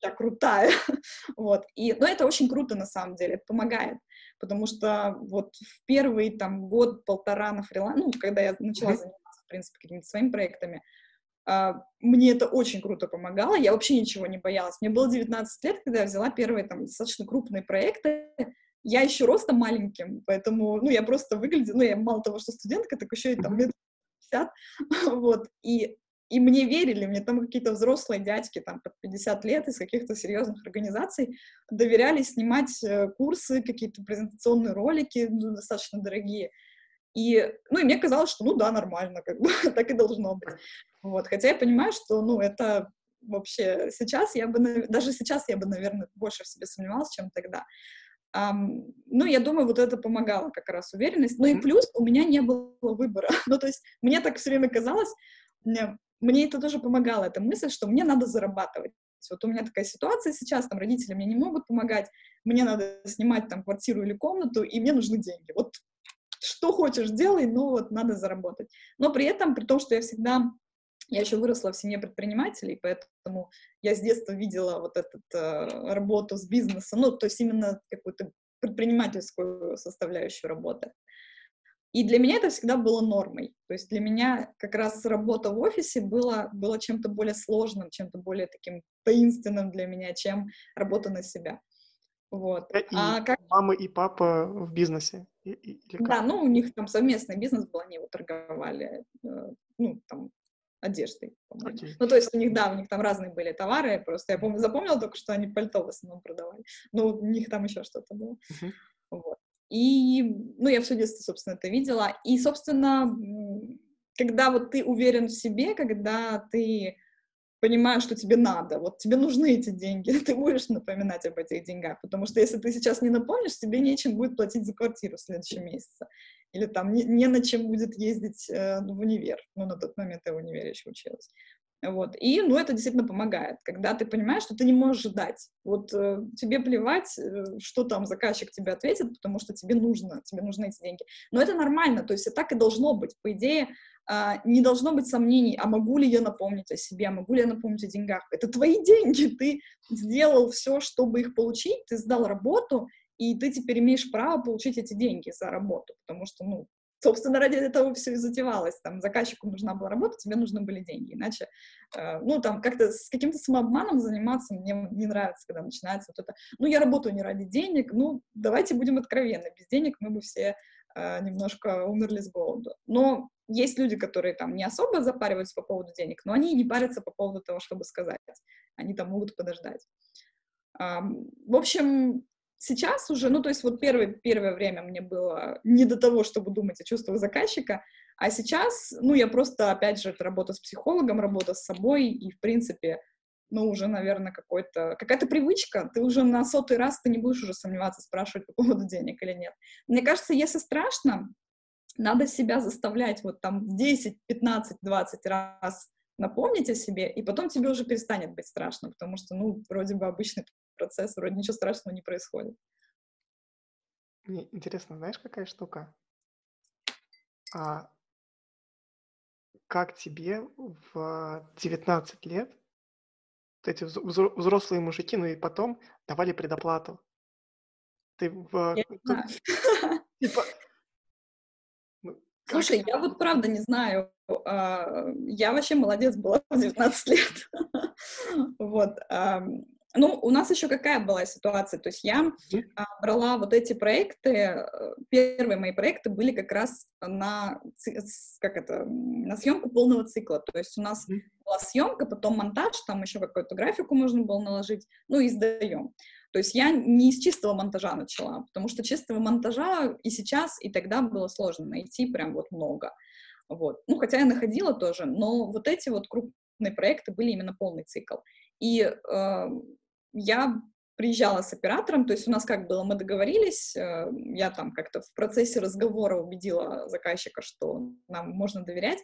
я крутая. вот. И, но это очень круто на самом деле, это помогает. Потому что вот в первый там год-полтора на фрилансе, ну, когда я начала заниматься, в принципе, какими-то своими проектами, Uh, мне это очень круто помогало, я вообще ничего не боялась. Мне было 19 лет, когда я взяла первые там достаточно крупные проекты, я еще ростом маленьким, поэтому, ну, я просто выглядела, ну, я мало того, что студентка, так еще и там лет 50, вот, и, и мне верили, мне там какие-то взрослые дядьки, там, под 50 лет из каких-то серьезных организаций доверяли снимать э, курсы, какие-то презентационные ролики, ну, достаточно дорогие, и, ну, и мне казалось, что, ну, да, нормально, как бы, так и должно быть. Вот, хотя я понимаю, что, ну, это вообще сейчас я бы, даже сейчас я бы, наверное, больше в себе сомневалась, чем тогда. Ну, я думаю, вот это помогало как раз уверенность. Ну и плюс у меня не было выбора. ну, то есть мне так все время казалось, мне, мне это тоже помогало, эта мысль, что мне надо зарабатывать. Вот у меня такая ситуация сейчас, там родители мне не могут помогать, мне надо снимать там квартиру или комнату, и мне нужны деньги. Вот что хочешь делай, но вот надо заработать. Но при этом, при том, что я всегда я еще выросла в семье предпринимателей, поэтому я с детства видела вот эту э, работу с бизнесом, ну, то есть именно какую-то предпринимательскую составляющую работы. И для меня это всегда было нормой. То есть для меня как раз работа в офисе была, была чем-то более сложным, чем-то более таким таинственным для меня, чем работа на себя. Вот. Э, и а как... мама и папа в бизнесе? Или да, ну у них там совместный бизнес был, они его торговали, э, ну там одеждой, по-моему. Okay. Ну, то есть у них, да, у них там разные были товары, просто я помню, запомнила только, что они пальто в основном продавали, но у них там еще что-то было. Uh-huh. Вот. И, ну, я все детство, собственно, это видела. И, собственно, когда вот ты уверен в себе, когда ты понимаешь, что тебе надо, вот тебе нужны эти деньги, ты будешь напоминать об этих деньгах, потому что если ты сейчас не напомнишь, тебе нечем будет платить за квартиру в следующем месяце или там не, не на чем будет ездить э, в универ. Ну, на тот момент я в универе еще училась. Вот. И, ну, это действительно помогает, когда ты понимаешь, что ты не можешь ждать. Вот э, тебе плевать, э, что там заказчик тебе ответит, потому что тебе нужно, тебе нужны эти деньги. Но это нормально, то есть и так и должно быть. По идее, э, не должно быть сомнений, а могу ли я напомнить о себе, а могу ли я напомнить о деньгах. Это твои деньги, ты сделал все, чтобы их получить, ты сдал работу, и ты теперь имеешь право получить эти деньги за работу, потому что, ну, собственно, ради этого все и затевалось. Там заказчику нужна была работа, тебе нужны были деньги. Иначе, э, ну, там, как-то с каким-то самообманом заниматься мне не нравится, когда начинается вот это, ну, я работаю не ради денег, ну, давайте будем откровенны, без денег мы бы все э, немножко умерли с голоду. Но есть люди, которые там не особо запариваются по поводу денег, но они не парятся по поводу того, чтобы сказать. Они там могут подождать. В общем, сейчас уже, ну, то есть вот первое, первое время мне было не до того, чтобы думать о чувствах заказчика, а сейчас, ну, я просто, опять же, это работа с психологом, работа с собой, и, в принципе, ну, уже, наверное, какой-то, какая-то привычка, ты уже на сотый раз ты не будешь уже сомневаться, спрашивать по поводу денег или нет. Мне кажется, если страшно, надо себя заставлять вот там 10, 15, 20 раз напомнить о себе, и потом тебе уже перестанет быть страшно, потому что, ну, вроде бы обычный процесс, вроде ничего страшного не происходит. Мне интересно, знаешь, какая штука? А как тебе в 19 лет эти взрослые мужики, ну и потом давали предоплату? Ты в... Я знаю. Типа... Слушай, я вот правда не знаю. А, я вообще молодец была в 19 лет. Вот. Ну, у нас еще какая была ситуация? То есть я а, брала вот эти проекты, первые мои проекты были как раз на, как это, на съемку полного цикла. То есть у нас была съемка, потом монтаж, там еще какую-то графику можно было наложить, ну и сдаем. То есть я не из чистого монтажа начала, потому что чистого монтажа и сейчас, и тогда было сложно найти прям вот много. Вот. Ну, хотя я находила тоже, но вот эти вот крупные проекты были именно полный цикл. И э, я приезжала с оператором, то есть у нас как было, мы договорились, э, я там как-то в процессе разговора убедила заказчика, что нам можно доверять.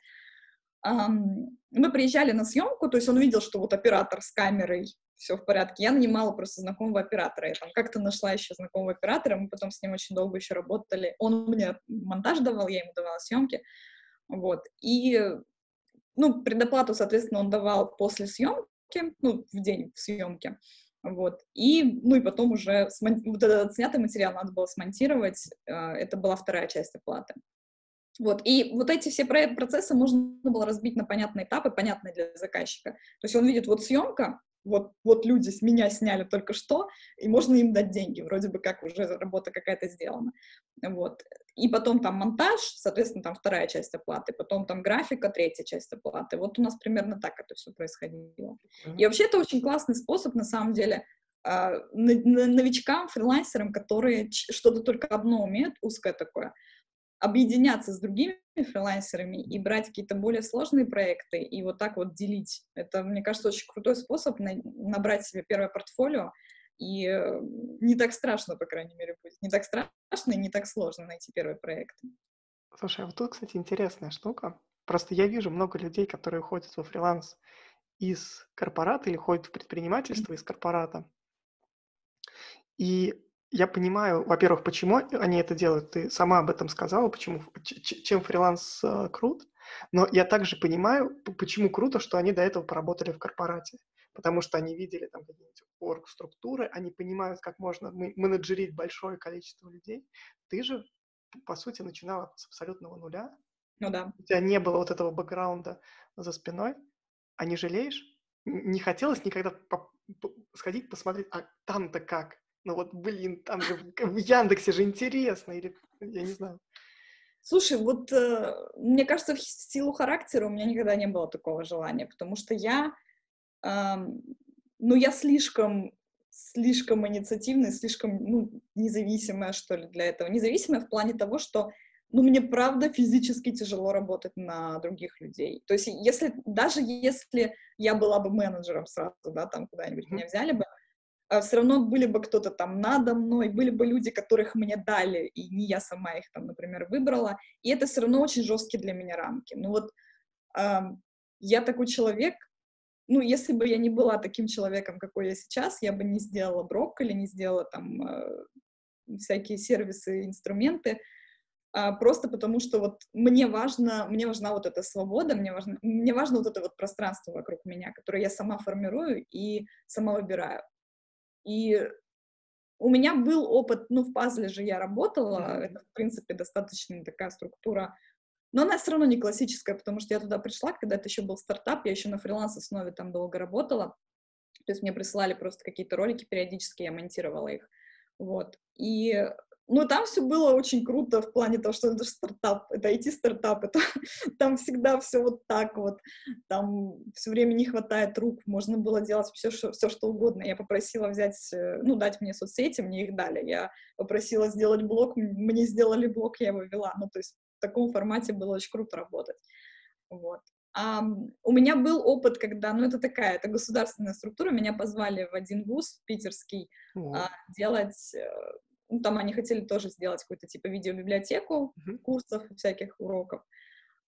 Мы приезжали на съемку, то есть он видел, что вот оператор с камерой, все в порядке. Я нанимала просто знакомого оператора. Я там как-то нашла еще знакомого оператора, мы потом с ним очень долго еще работали. Он мне монтаж давал, я ему давала съемки. Вот. И, ну, предоплату, соответственно, он давал после съемки, ну, в день в съемке. Вот. И, ну, и потом уже смон... вот этот снятый материал надо было смонтировать. Э, это была вторая часть оплаты. Вот. И вот эти все процессы можно было разбить на понятные этапы, понятные для заказчика. То есть он видит, вот съемка, вот, вот люди с меня сняли только что, и можно им дать деньги, вроде бы как уже работа какая-то сделана. Вот. И потом там монтаж, соответственно, там вторая часть оплаты, потом там графика, третья часть оплаты. Вот у нас примерно так это все происходило. И вообще это очень классный способ, на самом деле, а, новичкам, фрилансерам, которые что-то только одно умеют, узкое такое, объединяться с другими фрилансерами и брать какие-то более сложные проекты и вот так вот делить. Это, мне кажется, очень крутой способ на, набрать себе первое портфолио, и э, не так страшно, по крайней мере, будет. Не так страшно и не так сложно найти первый проект. Слушай, а вот тут, кстати, интересная штука. Просто я вижу много людей, которые уходят во фриланс из корпората или ходят в предпринимательство из корпората. И я понимаю, во-первых, почему они это делают. Ты сама об этом сказала, почему, чем фриланс э, крут. Но я также понимаю, почему круто, что они до этого поработали в корпорате. Потому что они видели там какие-нибудь орг-структуры, они понимают, как можно менеджерить большое количество людей. Ты же, по сути, начинала с абсолютного нуля. Ну да. У тебя не было вот этого бэкграунда за спиной. А не жалеешь? Не хотелось никогда по- по- сходить посмотреть, а там-то как? Ну вот, блин, там же в Яндексе же интересно, или я не знаю. Слушай, вот э, мне кажется, в силу характера у меня никогда не было такого желания, потому что я, э, ну, я слишком, слишком инициативная, слишком, ну, независимая, что ли, для этого. Независимая в плане того, что, ну, мне правда физически тяжело работать на других людей. То есть, если, даже если я была бы менеджером сразу, да, там куда-нибудь меня взяли бы, а все равно были бы кто-то там надо мной, были бы люди, которых мне дали, и не я сама их там, например, выбрала, и это все равно очень жесткие для меня рамки. Ну вот э, я такой человек, ну, если бы я не была таким человеком, какой я сейчас, я бы не сделала брокколи, не сделала там э, всякие сервисы, инструменты, а, просто потому что вот мне важно, мне важна вот эта свобода, мне важно, мне важно вот это вот пространство вокруг меня, которое я сама формирую и сама выбираю. И у меня был опыт, ну, в пазле же я работала, это, в принципе, достаточно такая структура, но она все равно не классическая, потому что я туда пришла, когда это еще был стартап, я еще на фриланс-основе там долго работала, то есть мне присылали просто какие-то ролики периодически, я монтировала их, вот, и ну, там все было очень круто в плане того, что это же стартап, это IT-стартап, это, там всегда все вот так вот, там все время не хватает рук, можно было делать все, что, все, что угодно. Я попросила взять, э, ну, дать мне соцсети, мне их дали. Я попросила сделать блог, мне сделали блог, я его вела. Ну, то есть в таком формате было очень круто работать. Вот. А, у меня был опыт, когда, ну, это такая, это государственная структура, меня позвали в один вуз питерский а, делать э, ну, там они хотели тоже сделать какую-то типа видеобиблиотеку mm-hmm. курсов всяких уроков.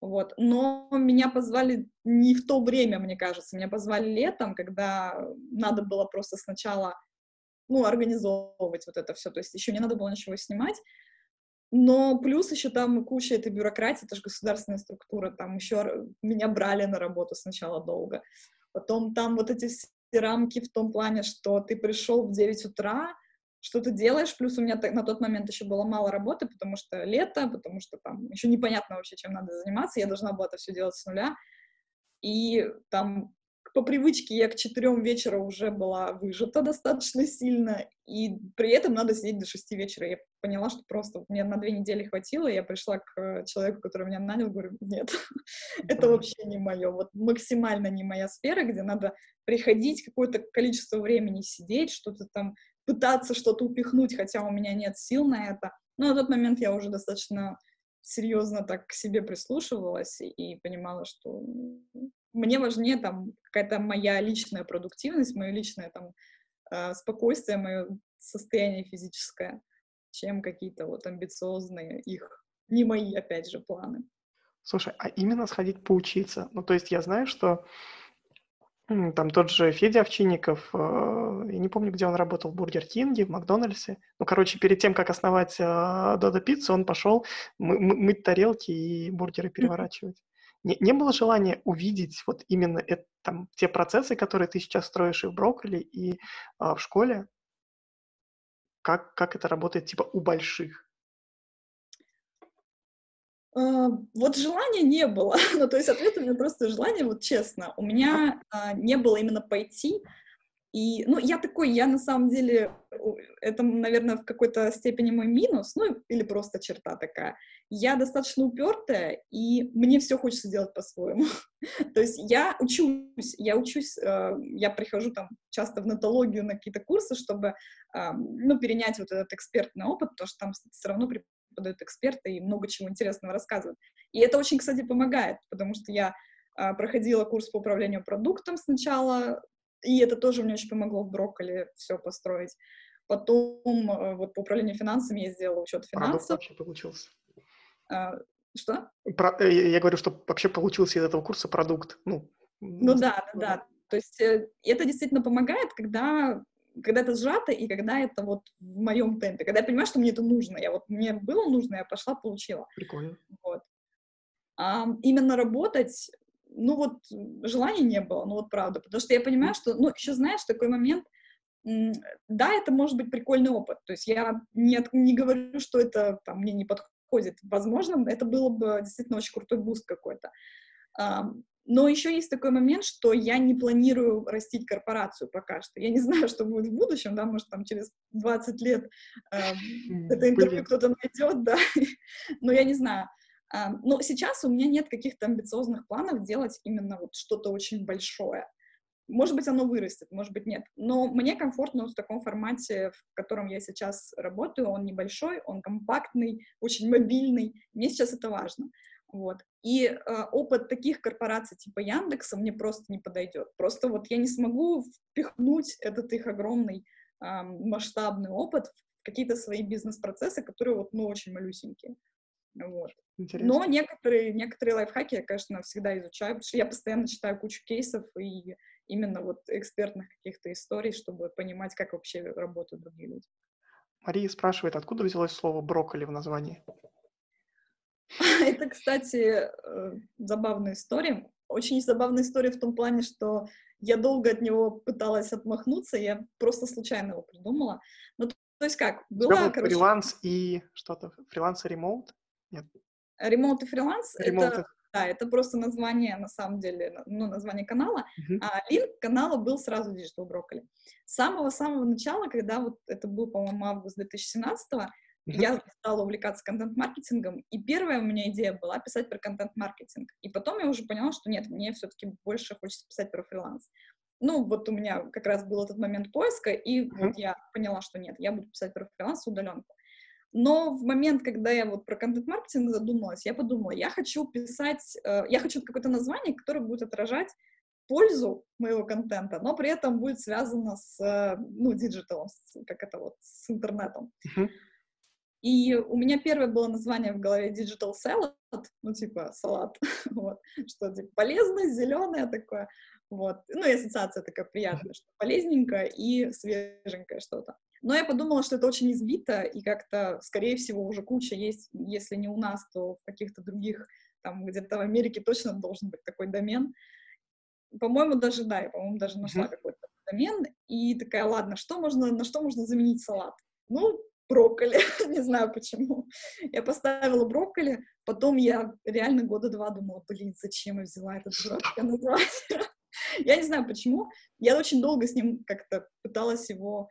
Вот. Но меня позвали не в то время, мне кажется. Меня позвали летом, когда надо было просто сначала ну, организовывать вот это все. То есть еще не надо было ничего снимать. Но плюс еще там куча этой бюрократии, это же государственная структура, там еще меня брали на работу сначала долго. Потом там вот эти все рамки в том плане, что ты пришел в 9 утра, что ты делаешь, плюс у меня на тот момент еще было мало работы, потому что лето, потому что там еще непонятно вообще, чем надо заниматься, я должна была это все делать с нуля, и там по привычке я к четырем вечера уже была выжата достаточно сильно, и при этом надо сидеть до шести вечера. Я поняла, что просто мне на две недели хватило, я пришла к человеку, который меня нанял, говорю, нет, это вообще не мое, вот максимально не моя сфера, где надо приходить какое-то количество времени сидеть, что-то там пытаться что-то упихнуть, хотя у меня нет сил на это. Но на тот момент я уже достаточно серьезно так к себе прислушивалась и, понимала, что мне важнее там какая-то моя личная продуктивность, мое личное там э, спокойствие, мое состояние физическое, чем какие-то вот амбициозные их, не мои, опять же, планы. Слушай, а именно сходить поучиться? Ну, то есть я знаю, что там тот же Федя Овчинников, э, я не помню, где он работал, в Бургер Кинге, в Макдональдсе. Ну, короче, перед тем, как основать э, Додо Пиццу, он пошел мы- мыть тарелки и бургеры переворачивать. Не, не было желания увидеть вот именно это, там, те процессы, которые ты сейчас строишь и в брокколи, и а, в школе? Как, как это работает, типа, у больших? А, вот желания не было. ну, то есть ответ у меня просто желание, вот честно. У меня а, не было именно пойти. И, ну, я такой, я на самом деле, это, наверное, в какой-то степени мой минус, ну, или просто черта такая. Я достаточно упертая, и мне все хочется делать по-своему. То есть я учусь, я учусь, э, я прихожу там часто в натологию на какие-то курсы, чтобы, ну, перенять вот этот экспертный опыт, потому что там все равно подают эксперты и много чего интересного рассказывают. И это очень, кстати, помогает, потому что я а, проходила курс по управлению продуктом сначала, и это тоже мне очень помогло в брокколи все построить. Потом а, вот по управлению финансами я сделала учет финансов. Продукт вообще получился. А, что? Про, э, я, я говорю, что вообще получился из этого курса продукт. Ну, ну да, да, да. То есть э, это действительно помогает, когда когда это сжато и когда это вот в моем темпе, когда я понимаю, что мне это нужно, я вот мне было нужно, я пошла, получила. Прикольно. Вот. А именно работать, ну вот желания не было, ну вот правда, потому что я понимаю, что, ну еще знаешь, такой момент, да, это может быть прикольный опыт, то есть я не, не говорю, что это там мне не подходит, возможно, это было бы действительно очень крутой boost какой-то. Но еще есть такой момент, что я не планирую растить корпорацию пока что. Я не знаю, что будет в будущем, да, может, там через 20 лет э, это интервью кто-то найдет, да, но я не знаю. Но сейчас у меня нет каких-то амбициозных планов делать именно вот что-то очень большое. Может быть, оно вырастет, может быть, нет. Но мне комфортно в таком формате, в котором я сейчас работаю. Он небольшой, он компактный, очень мобильный. Мне сейчас это важно. Вот. И э, опыт таких корпораций типа Яндекса мне просто не подойдет. Просто вот я не смогу впихнуть этот их огромный э, масштабный опыт в какие-то свои бизнес-процессы, которые вот, ну, очень малюсенькие. Вот. Интересно. Но некоторые, некоторые лайфхаки я, конечно, всегда изучаю, потому что я постоянно читаю кучу кейсов и именно вот экспертных каких-то историй, чтобы понимать, как вообще работают другие люди. Мария спрашивает, откуда взялось слово брокколи в названии? Это, кстати, э, забавная история. Очень забавная история в том плане, что я долго от него пыталась отмахнуться, я просто случайно его придумала. Ну, то есть как, была, короче... Фриланс и что-то, фриланс и ремоут? Нет. Ремоут и фриланс, это, да, это просто название, на самом деле, ну, название канала, uh-huh. а линк канала был сразу Digital Broccoli. С самого-самого начала, когда вот это был, по-моему, август 2017 я стала увлекаться контент-маркетингом, и первая у меня идея была писать про контент-маркетинг. И потом я уже поняла, что нет, мне все-таки больше хочется писать про фриланс. Ну, вот у меня как раз был этот момент поиска, и mm-hmm. вот я поняла, что нет, я буду писать про фриланс удаленку. Но в момент, когда я вот про контент-маркетинг задумалась, я подумала, я хочу писать, э, я хочу какое-то название, которое будет отражать пользу моего контента, но при этом будет связано с, э, ну, digital ом, как это вот, с интернетом. Mm-hmm. И у меня первое было название в голове Digital Salad, ну, типа салат, вот, что типа полезное, зеленое такое, вот. Ну, и ассоциация такая приятная, что полезненькое и свеженькое что-то. Но я подумала, что это очень избито, и как-то, скорее всего, уже куча есть, если не у нас, то в каких-то других, там, где-то в Америке точно должен быть такой домен. По-моему, даже, да, я, по-моему, даже нашла mm-hmm. какой-то домен, и такая, ладно, что можно, на что можно заменить салат? Ну, брокколи, не знаю почему. Я поставила брокколи, потом я реально года два думала, блин, зачем я взяла этот дурацкое название. Я не знаю почему. Я очень долго с ним как-то пыталась его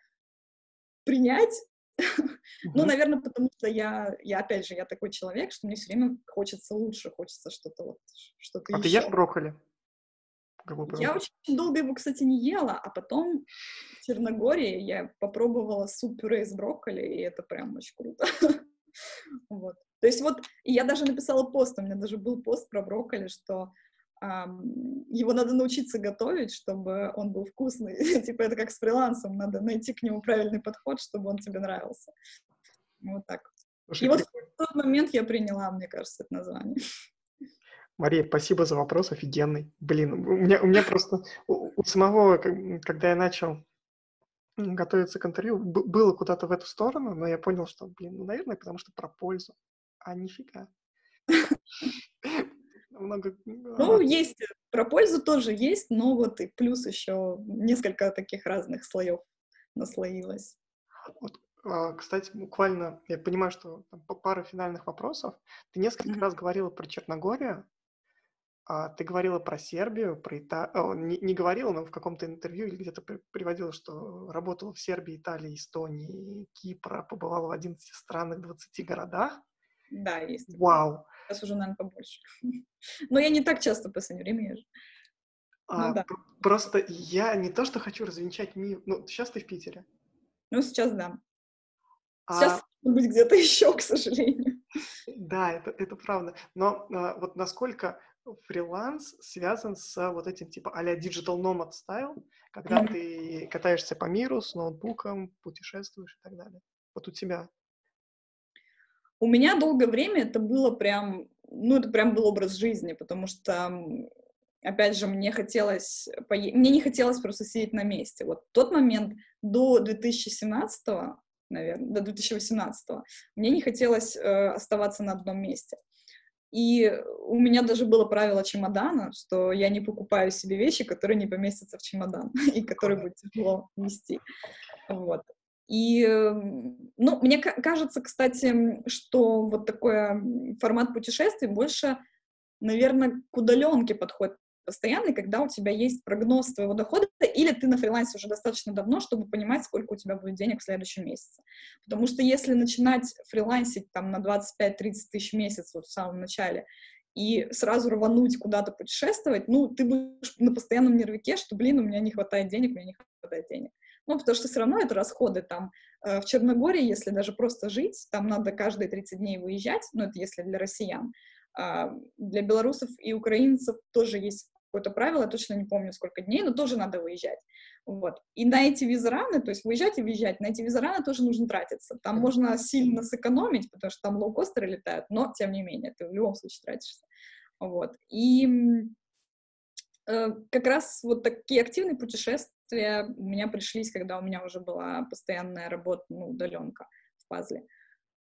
принять. Ну, наверное, потому что я, я, опять же, я такой человек, что мне все время хочется лучше, хочется что-то вот, что-то А еще. ты ешь брокколи? Я очень долго его, кстати, не ела, а потом в Черногории я попробовала суп-пюре из брокколи, и это прям очень круто. вот. То есть вот, я даже написала пост, у меня даже был пост про брокколи, что его надо научиться готовить, чтобы он был вкусный. типа это как с фрилансом, надо найти к нему правильный подход, чтобы он тебе нравился. Вот так. Слушай, и вот в тот момент я приняла, мне кажется, это название. Мария, спасибо за вопрос, офигенный. Блин, у меня, у меня просто у, у самого, когда я начал готовиться к интервью, было куда-то в эту сторону, но я понял, что, блин, ну, наверное, потому что про пользу. А нифига. Много... Ну, есть, про пользу тоже есть, но вот и плюс еще несколько таких разных слоев наслоилось. Вот, а, кстати, буквально, я понимаю, что там, пара финальных вопросов. Ты несколько mm-hmm. раз говорила про Черногорию, ты говорила про Сербию, про Италию, не, не говорила, но в каком-то интервью или где-то приводила, что работала в Сербии, Италии, Эстонии, Кипра, побывала в 11 странах, 20 городах. Да, есть. Вау. Сейчас уже, наверное, побольше. Но я не так часто в последнее время езжу. А, ну, да. Просто я не то, что хочу развенчать миф. Ну, сейчас ты в Питере. Ну, сейчас да. Сейчас а... быть где-то еще, к сожалению. Да, это, это правда. Но а, вот насколько фриланс связан с вот этим типа а-ля digital nomad style, когда ты катаешься по миру с ноутбуком, путешествуешь и так далее. Вот у тебя. У меня долгое время это было прям, ну это прям был образ жизни, потому что опять же, мне хотелось, мне не хотелось просто сидеть на месте. Вот тот момент до 2017, наверное, до 2018, мне не хотелось э, оставаться на одном месте. И у меня даже было правило чемодана, что я не покупаю себе вещи, которые не поместятся в чемодан и которые будет тяжело нести. Вот. И, ну, мне кажется, кстати, что вот такой формат путешествий больше, наверное, к удаленке подходит постоянный, когда у тебя есть прогноз твоего дохода, или ты на фрилансе уже достаточно давно, чтобы понимать, сколько у тебя будет денег в следующем месяце. Потому что если начинать фрилансить там на 25-30 тысяч в месяц вот в самом начале, и сразу рвануть куда-то путешествовать, ну, ты будешь на постоянном нервике, что, блин, у меня не хватает денег, у меня не хватает денег. Ну, потому что все равно это расходы там. Э, в Черногории, если даже просто жить, там надо каждые 30 дней выезжать, ну, это если для россиян. А, для белорусов и украинцев тоже есть какое-то правило, я точно не помню, сколько дней, но тоже надо выезжать. Вот. И на эти визараны, то есть выезжать и въезжать, на эти визараны тоже нужно тратиться. Там можно сильно сэкономить, потому что там лоукостеры летают, но, тем не менее, ты в любом случае тратишься. Вот. И э, как раз вот такие активные путешествия у меня пришлись, когда у меня уже была постоянная работа, ну, удаленка в пазле.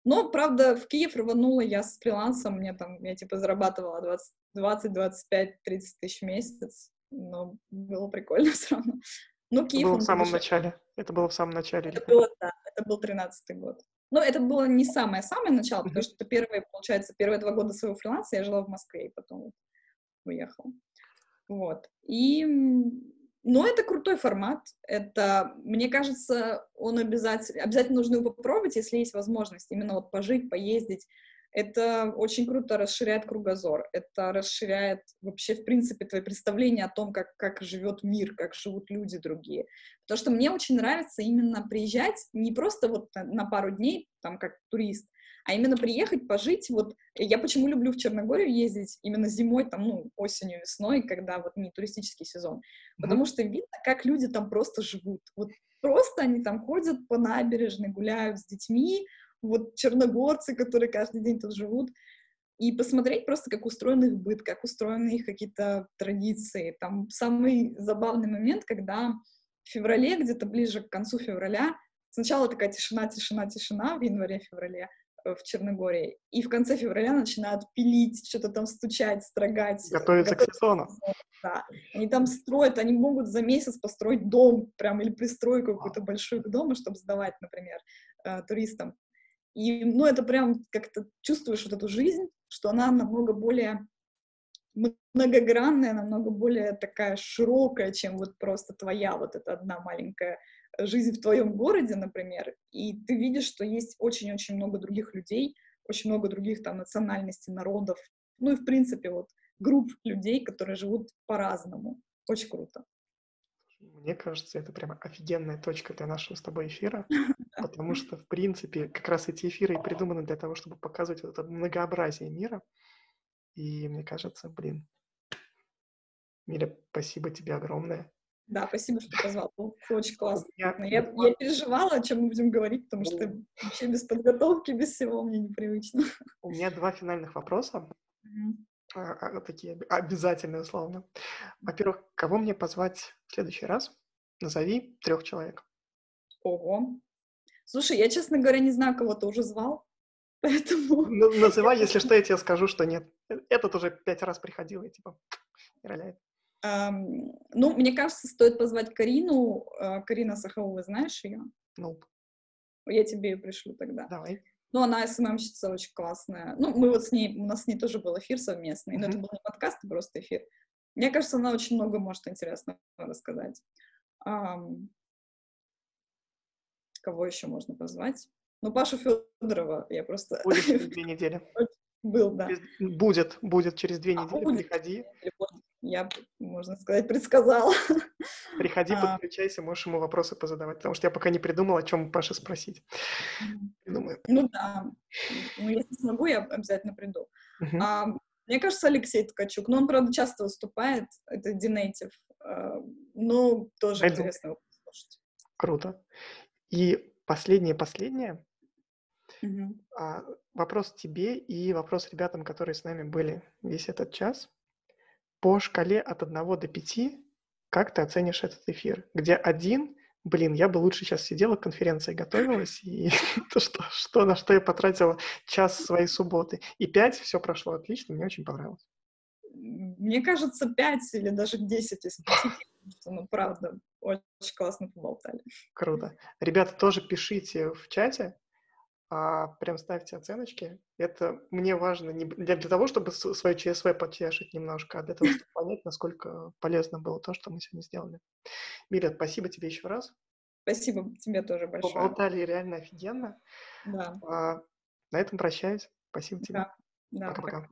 Но, правда, в Киев рванула я с фрилансом, мне там, я типа зарабатывала 20, 20 25, 30 тысяч в месяц, но было прикольно все равно. Ну, Киев... Это было в самом дешевле. начале? Это было в самом начале? Это было, да, это был тринадцатый год. Но это было не самое-самое начало, потому что первые, получается, первые два года своего фриланса я жила в Москве, и потом уехала. Вот. И но это крутой формат. Это, мне кажется, он обязательно, обязательно нужно его попробовать, если есть возможность именно вот пожить, поездить. Это очень круто расширяет кругозор. Это расширяет вообще, в принципе, твои представления о том, как, как живет мир, как живут люди другие. Потому что мне очень нравится именно приезжать не просто вот на, на пару дней, там, как турист, а именно приехать, пожить. Вот я почему люблю в Черногорию ездить именно зимой, там, ну, осенью, весной, когда вот не туристический сезон. Mm-hmm. Потому что видно, как люди там просто живут. Вот просто они там ходят по набережной, гуляют с детьми, вот черногорцы, которые каждый день тут живут, и посмотреть просто, как устроен их быт, как устроены их какие-то традиции. Там самый забавный момент, когда в феврале, где-то ближе к концу февраля, сначала такая тишина, тишина, тишина в январе-феврале, Э, в Черногории. И в конце февраля начинают пилить, что-то там стучать, строгать. Готовиться к сезону. Да. Они там строят, они могут за месяц построить дом, прям, или пристройку какую-то большую к дому, чтобы сдавать, например, э, туристам. И, ну, это прям как-то чувствуешь вот эту жизнь, что она намного более многогранная, намного более такая широкая, чем вот просто твоя вот эта одна маленькая жизнь в твоем городе, например, и ты видишь, что есть очень-очень много других людей, очень много других там национальностей, народов, ну и в принципе вот групп людей, которые живут по-разному. Очень круто. Мне кажется, это прямо офигенная точка для нашего с тобой эфира, потому что, в принципе, как раз эти эфиры и придуманы для того, чтобы показывать вот это многообразие мира. И мне кажется, блин, Миля, спасибо тебе огромное. Да, спасибо, что позвал. Было очень классно. Я, Я, я переживала, о чем мы будем говорить, потому что вообще без подготовки, без всего мне непривычно. у меня два финальных вопроса, а, такие об- обязательные, условно. Во-первых, кого мне позвать в следующий раз? Назови трех человек. Ого. Слушай, я, честно говоря, не знаю, кого ты уже звал, поэтому... Называй, если что, я тебе скажу, что нет. Э, Этот уже пять раз приходил, и типа роляет. Ну, мне кажется, стоит позвать Карину. А, Карина Сахову, знаешь ее? Ну, Я тебе ее пришлю тогда. давай. Ну, она СММщица очень классная. Ну, мы вот с ней, у нас с ней тоже был эфир совместный, но это был не подкаст, а просто эфир. Мне кажется, она очень много может интересного рассказать. Ам, Кого еще можно позвать? Ну, Пашу Федорова я просто Будет через две недели. был, да. Будет, будет через две А, недели. будет? Приходи, Я, можно сказать, предсказала. приходи, А. подключайся, можешь ему вопросы позадавать, потому что я пока не придумал, о чем Паше спросить. Придумаю. Ну да. Ну, если смогу, я обязательно приду. Мгм. А, мне кажется, Алексей Ткачук. Но он, правда, часто выступает. Это Динейтив. Ну, тоже Пойду. интересно его послушать. Круто. И последнее-последнее. Мгм. А, вопрос тебе и вопрос ребятам, которые с нами были весь этот час. По шкале от 1 до 5, как ты оценишь этот эфир? Где один, блин, я бы лучше сейчас сидела к конференции, готовилась, и то, что, что, на что я потратила час своей субботы. И 5, все прошло отлично, мне очень понравилось. Мне кажется, 5 или даже 10 из 5. потому что, Ну, правда, очень классно поболтали. Круто. Ребята, тоже пишите в чате, а, прям ставьте оценочки. Это мне важно не для, для того, чтобы свое ЧСВ потешить немножко, а для того, чтобы понять, насколько полезно было то, что мы сегодня сделали. Миля, спасибо тебе еще раз. Спасибо тебе тоже большое. Поболтали реально офигенно. Да, А, на этом прощаюсь. Спасибо тебе. да, да. Пока-пока.